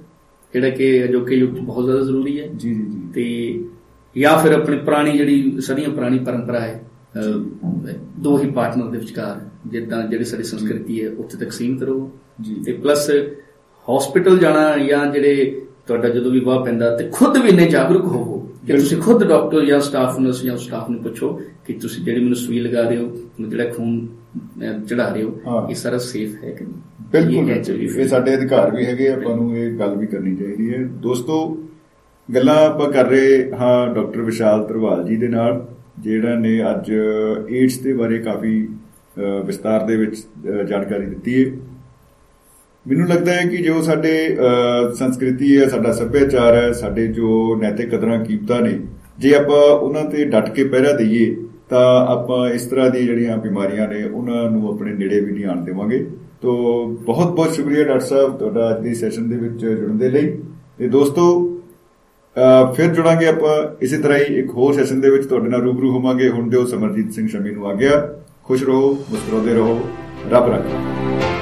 ਜਿਹੜਾ ਕਿ ਅਜੋਕੇ ਯੁੱਗ ਬਹੁਤ ਜ਼ਿਆਦਾ ਜ਼ਰੂਰੀ ਹੈ। ਜੀ ਜੀ ਜੀ। ਤੇ ਜਾਂ ਫਿਰ ਆਪਣੀ ਪੁਰਾਣੀ ਜਿਹੜੀ ਸਦੀਆਂ ਪੁਰਾਣੀ ਪਰੰਪਰਾ ਹੈ ਦੋ ਹੀ ਪਾਰਟਨਰ ਦੇ ਵਿਚਕਾਰ ਜਿੱਦਾਂ ਜਿਹੜੀ ਸਾਡੀ ਸੰਸਕ੍ਰਿਤੀ ਹੈ ਉੱਥੇ ਤੱਕ ਸੀਮਿਤ ਰਹੋ ਜੀ। ਤੇ ਪਲੱਸ ਹਸਪੀਟਲ ਜਾਣਾ ਜਾਂ ਜਿਹੜੇ ਤੁਹਾਡਾ ਜਦੋਂ ਵੀ ਵਾਹ ਪੈਂਦਾ ਤੇ ਖੁਦ ਵੀ ਇੰਨੇ ਜਾਗਰੂਕ ਹੋਵੋ ਕਿ ਤੁਸੀਂ ਖੁਦ ਡਾਕਟਰ ਜਾਂ ਸਟਾਫ ਨਰਸ ਜਾਂ ਸਟਾਫ ਨੂੰ ਪੁੱਛੋ ਕਿ ਤੁਸੀਂ ਜਿਹੜੀ ਮੈਨੂੰ ਸੂਈ ਲਗਾ ਰਹੇ ਹੋ ਜਿਹੜਾ ਖੂਨ ਚੜਾ ਰਹੇ ਹੋ। ਇਹ ਸਾਰਾ ਸੇਫ ਹੈ ਕਿ ਨਹੀਂ? ਬਿਲਕੁਲ। ਇਹ ਸਾਡੇ ਅਧਿਕਾਰ ਵੀ ਹੈਗੇ ਆਪਾਂ ਨੂੰ ਇਹ ਗੱਲ ਵੀ ਕਰਨੀ ਚਾਹੀਦੀ ਹੈ। ਦੋਸਤੋ ਗੱਲਾਂ ਆਪਾਂ ਕਰ ਰਹੇ ਹਾਂ ਡਾਕਟਰ ਵਿਸ਼ਾਲ ਤਰਵਾਲ ਜੀ ਦੇ ਨਾਲ ਜਿਹੜਾ ਨੇ ਅੱਜ ਏਡਸ ਦੇ ਬਾਰੇ ਕਾਫੀ ਵਿਸਤਾਰ ਦੇ ਵਿੱਚ ਜਾਣਕਾਰੀ ਦਿੱਤੀ ਹੈ। ਮੈਨੂੰ ਲੱਗਦਾ ਹੈ ਕਿ ਜੋ ਸਾਡੇ ਸੰਸਕ੍ਰਿਤੀ ਹੈ, ਸਾਡਾ ਸੱਭਿਆਚਾਰ ਹੈ, ਸਾਡੇ ਜੋ ਨੈਤਿਕ ਕਦਰਾਂ ਕੀਮਤਾਂ ਨੇ, ਜੇ ਆਪਾਂ ਉਹਨਾਂ ਤੇ ਡਟ ਕੇ ਪਹਿਰਾ ਦਈਏ, ਤਾਂ ਆਪਾਂ ਇਸ ਤਰ੍ਹਾਂ ਦੀ ਜਿਹੜੀਆਂ ਬਿਮਾਰੀਆਂ ਨੇ, ਉਹਨਾਂ ਨੂੰ ਆਪਣੇ ਨੇੜੇ ਵੀ ਨਹੀਂ ਆਣ ਦੇਵਾਂਗੇ। ਤੋਂ, ਬਹੁਤ ਬਹੁਤ ਸ਼ੁਕਰੀਆ ਡਾਕਟਰ ਸਾਹਿਬ ਤੁਹਾਡਾ ਅੱਜ ਦੀ ਸੈਸ਼ਨ ਦੇ ਵਿੱਚ ਜੁੜਨ ਦੇ ਲਈ। ਤੇ ਦੋਸਤੋ ਫਿਰ ਜੁੜਾਂਗੇ ਆਪਾਂ ਇਸੇ ਤਰ੍ਹਾਂ ਹੀ ਇੱਕ ਹੋਰ ਸੈਸ਼ਨ ਦੇ ਵਿੱਚ। ਤੁਹਾਡੇ ਨਾਲ ਰੂਬਰੂ ਹੋਵਾਂਗੇ। ਹੁਣ ਦਿਓ ਸਮਰਜੀਤ ਸਿੰਘ ਸ਼ਮੀ ਨੂੰ ਆ ਗਿਆ। ਖੁਸ਼ ਰਹੋ, ਮੁਸਕਰਾਉਂਦੇ ਰਹੋ। ਰੱਬ ਰੱਖੇ।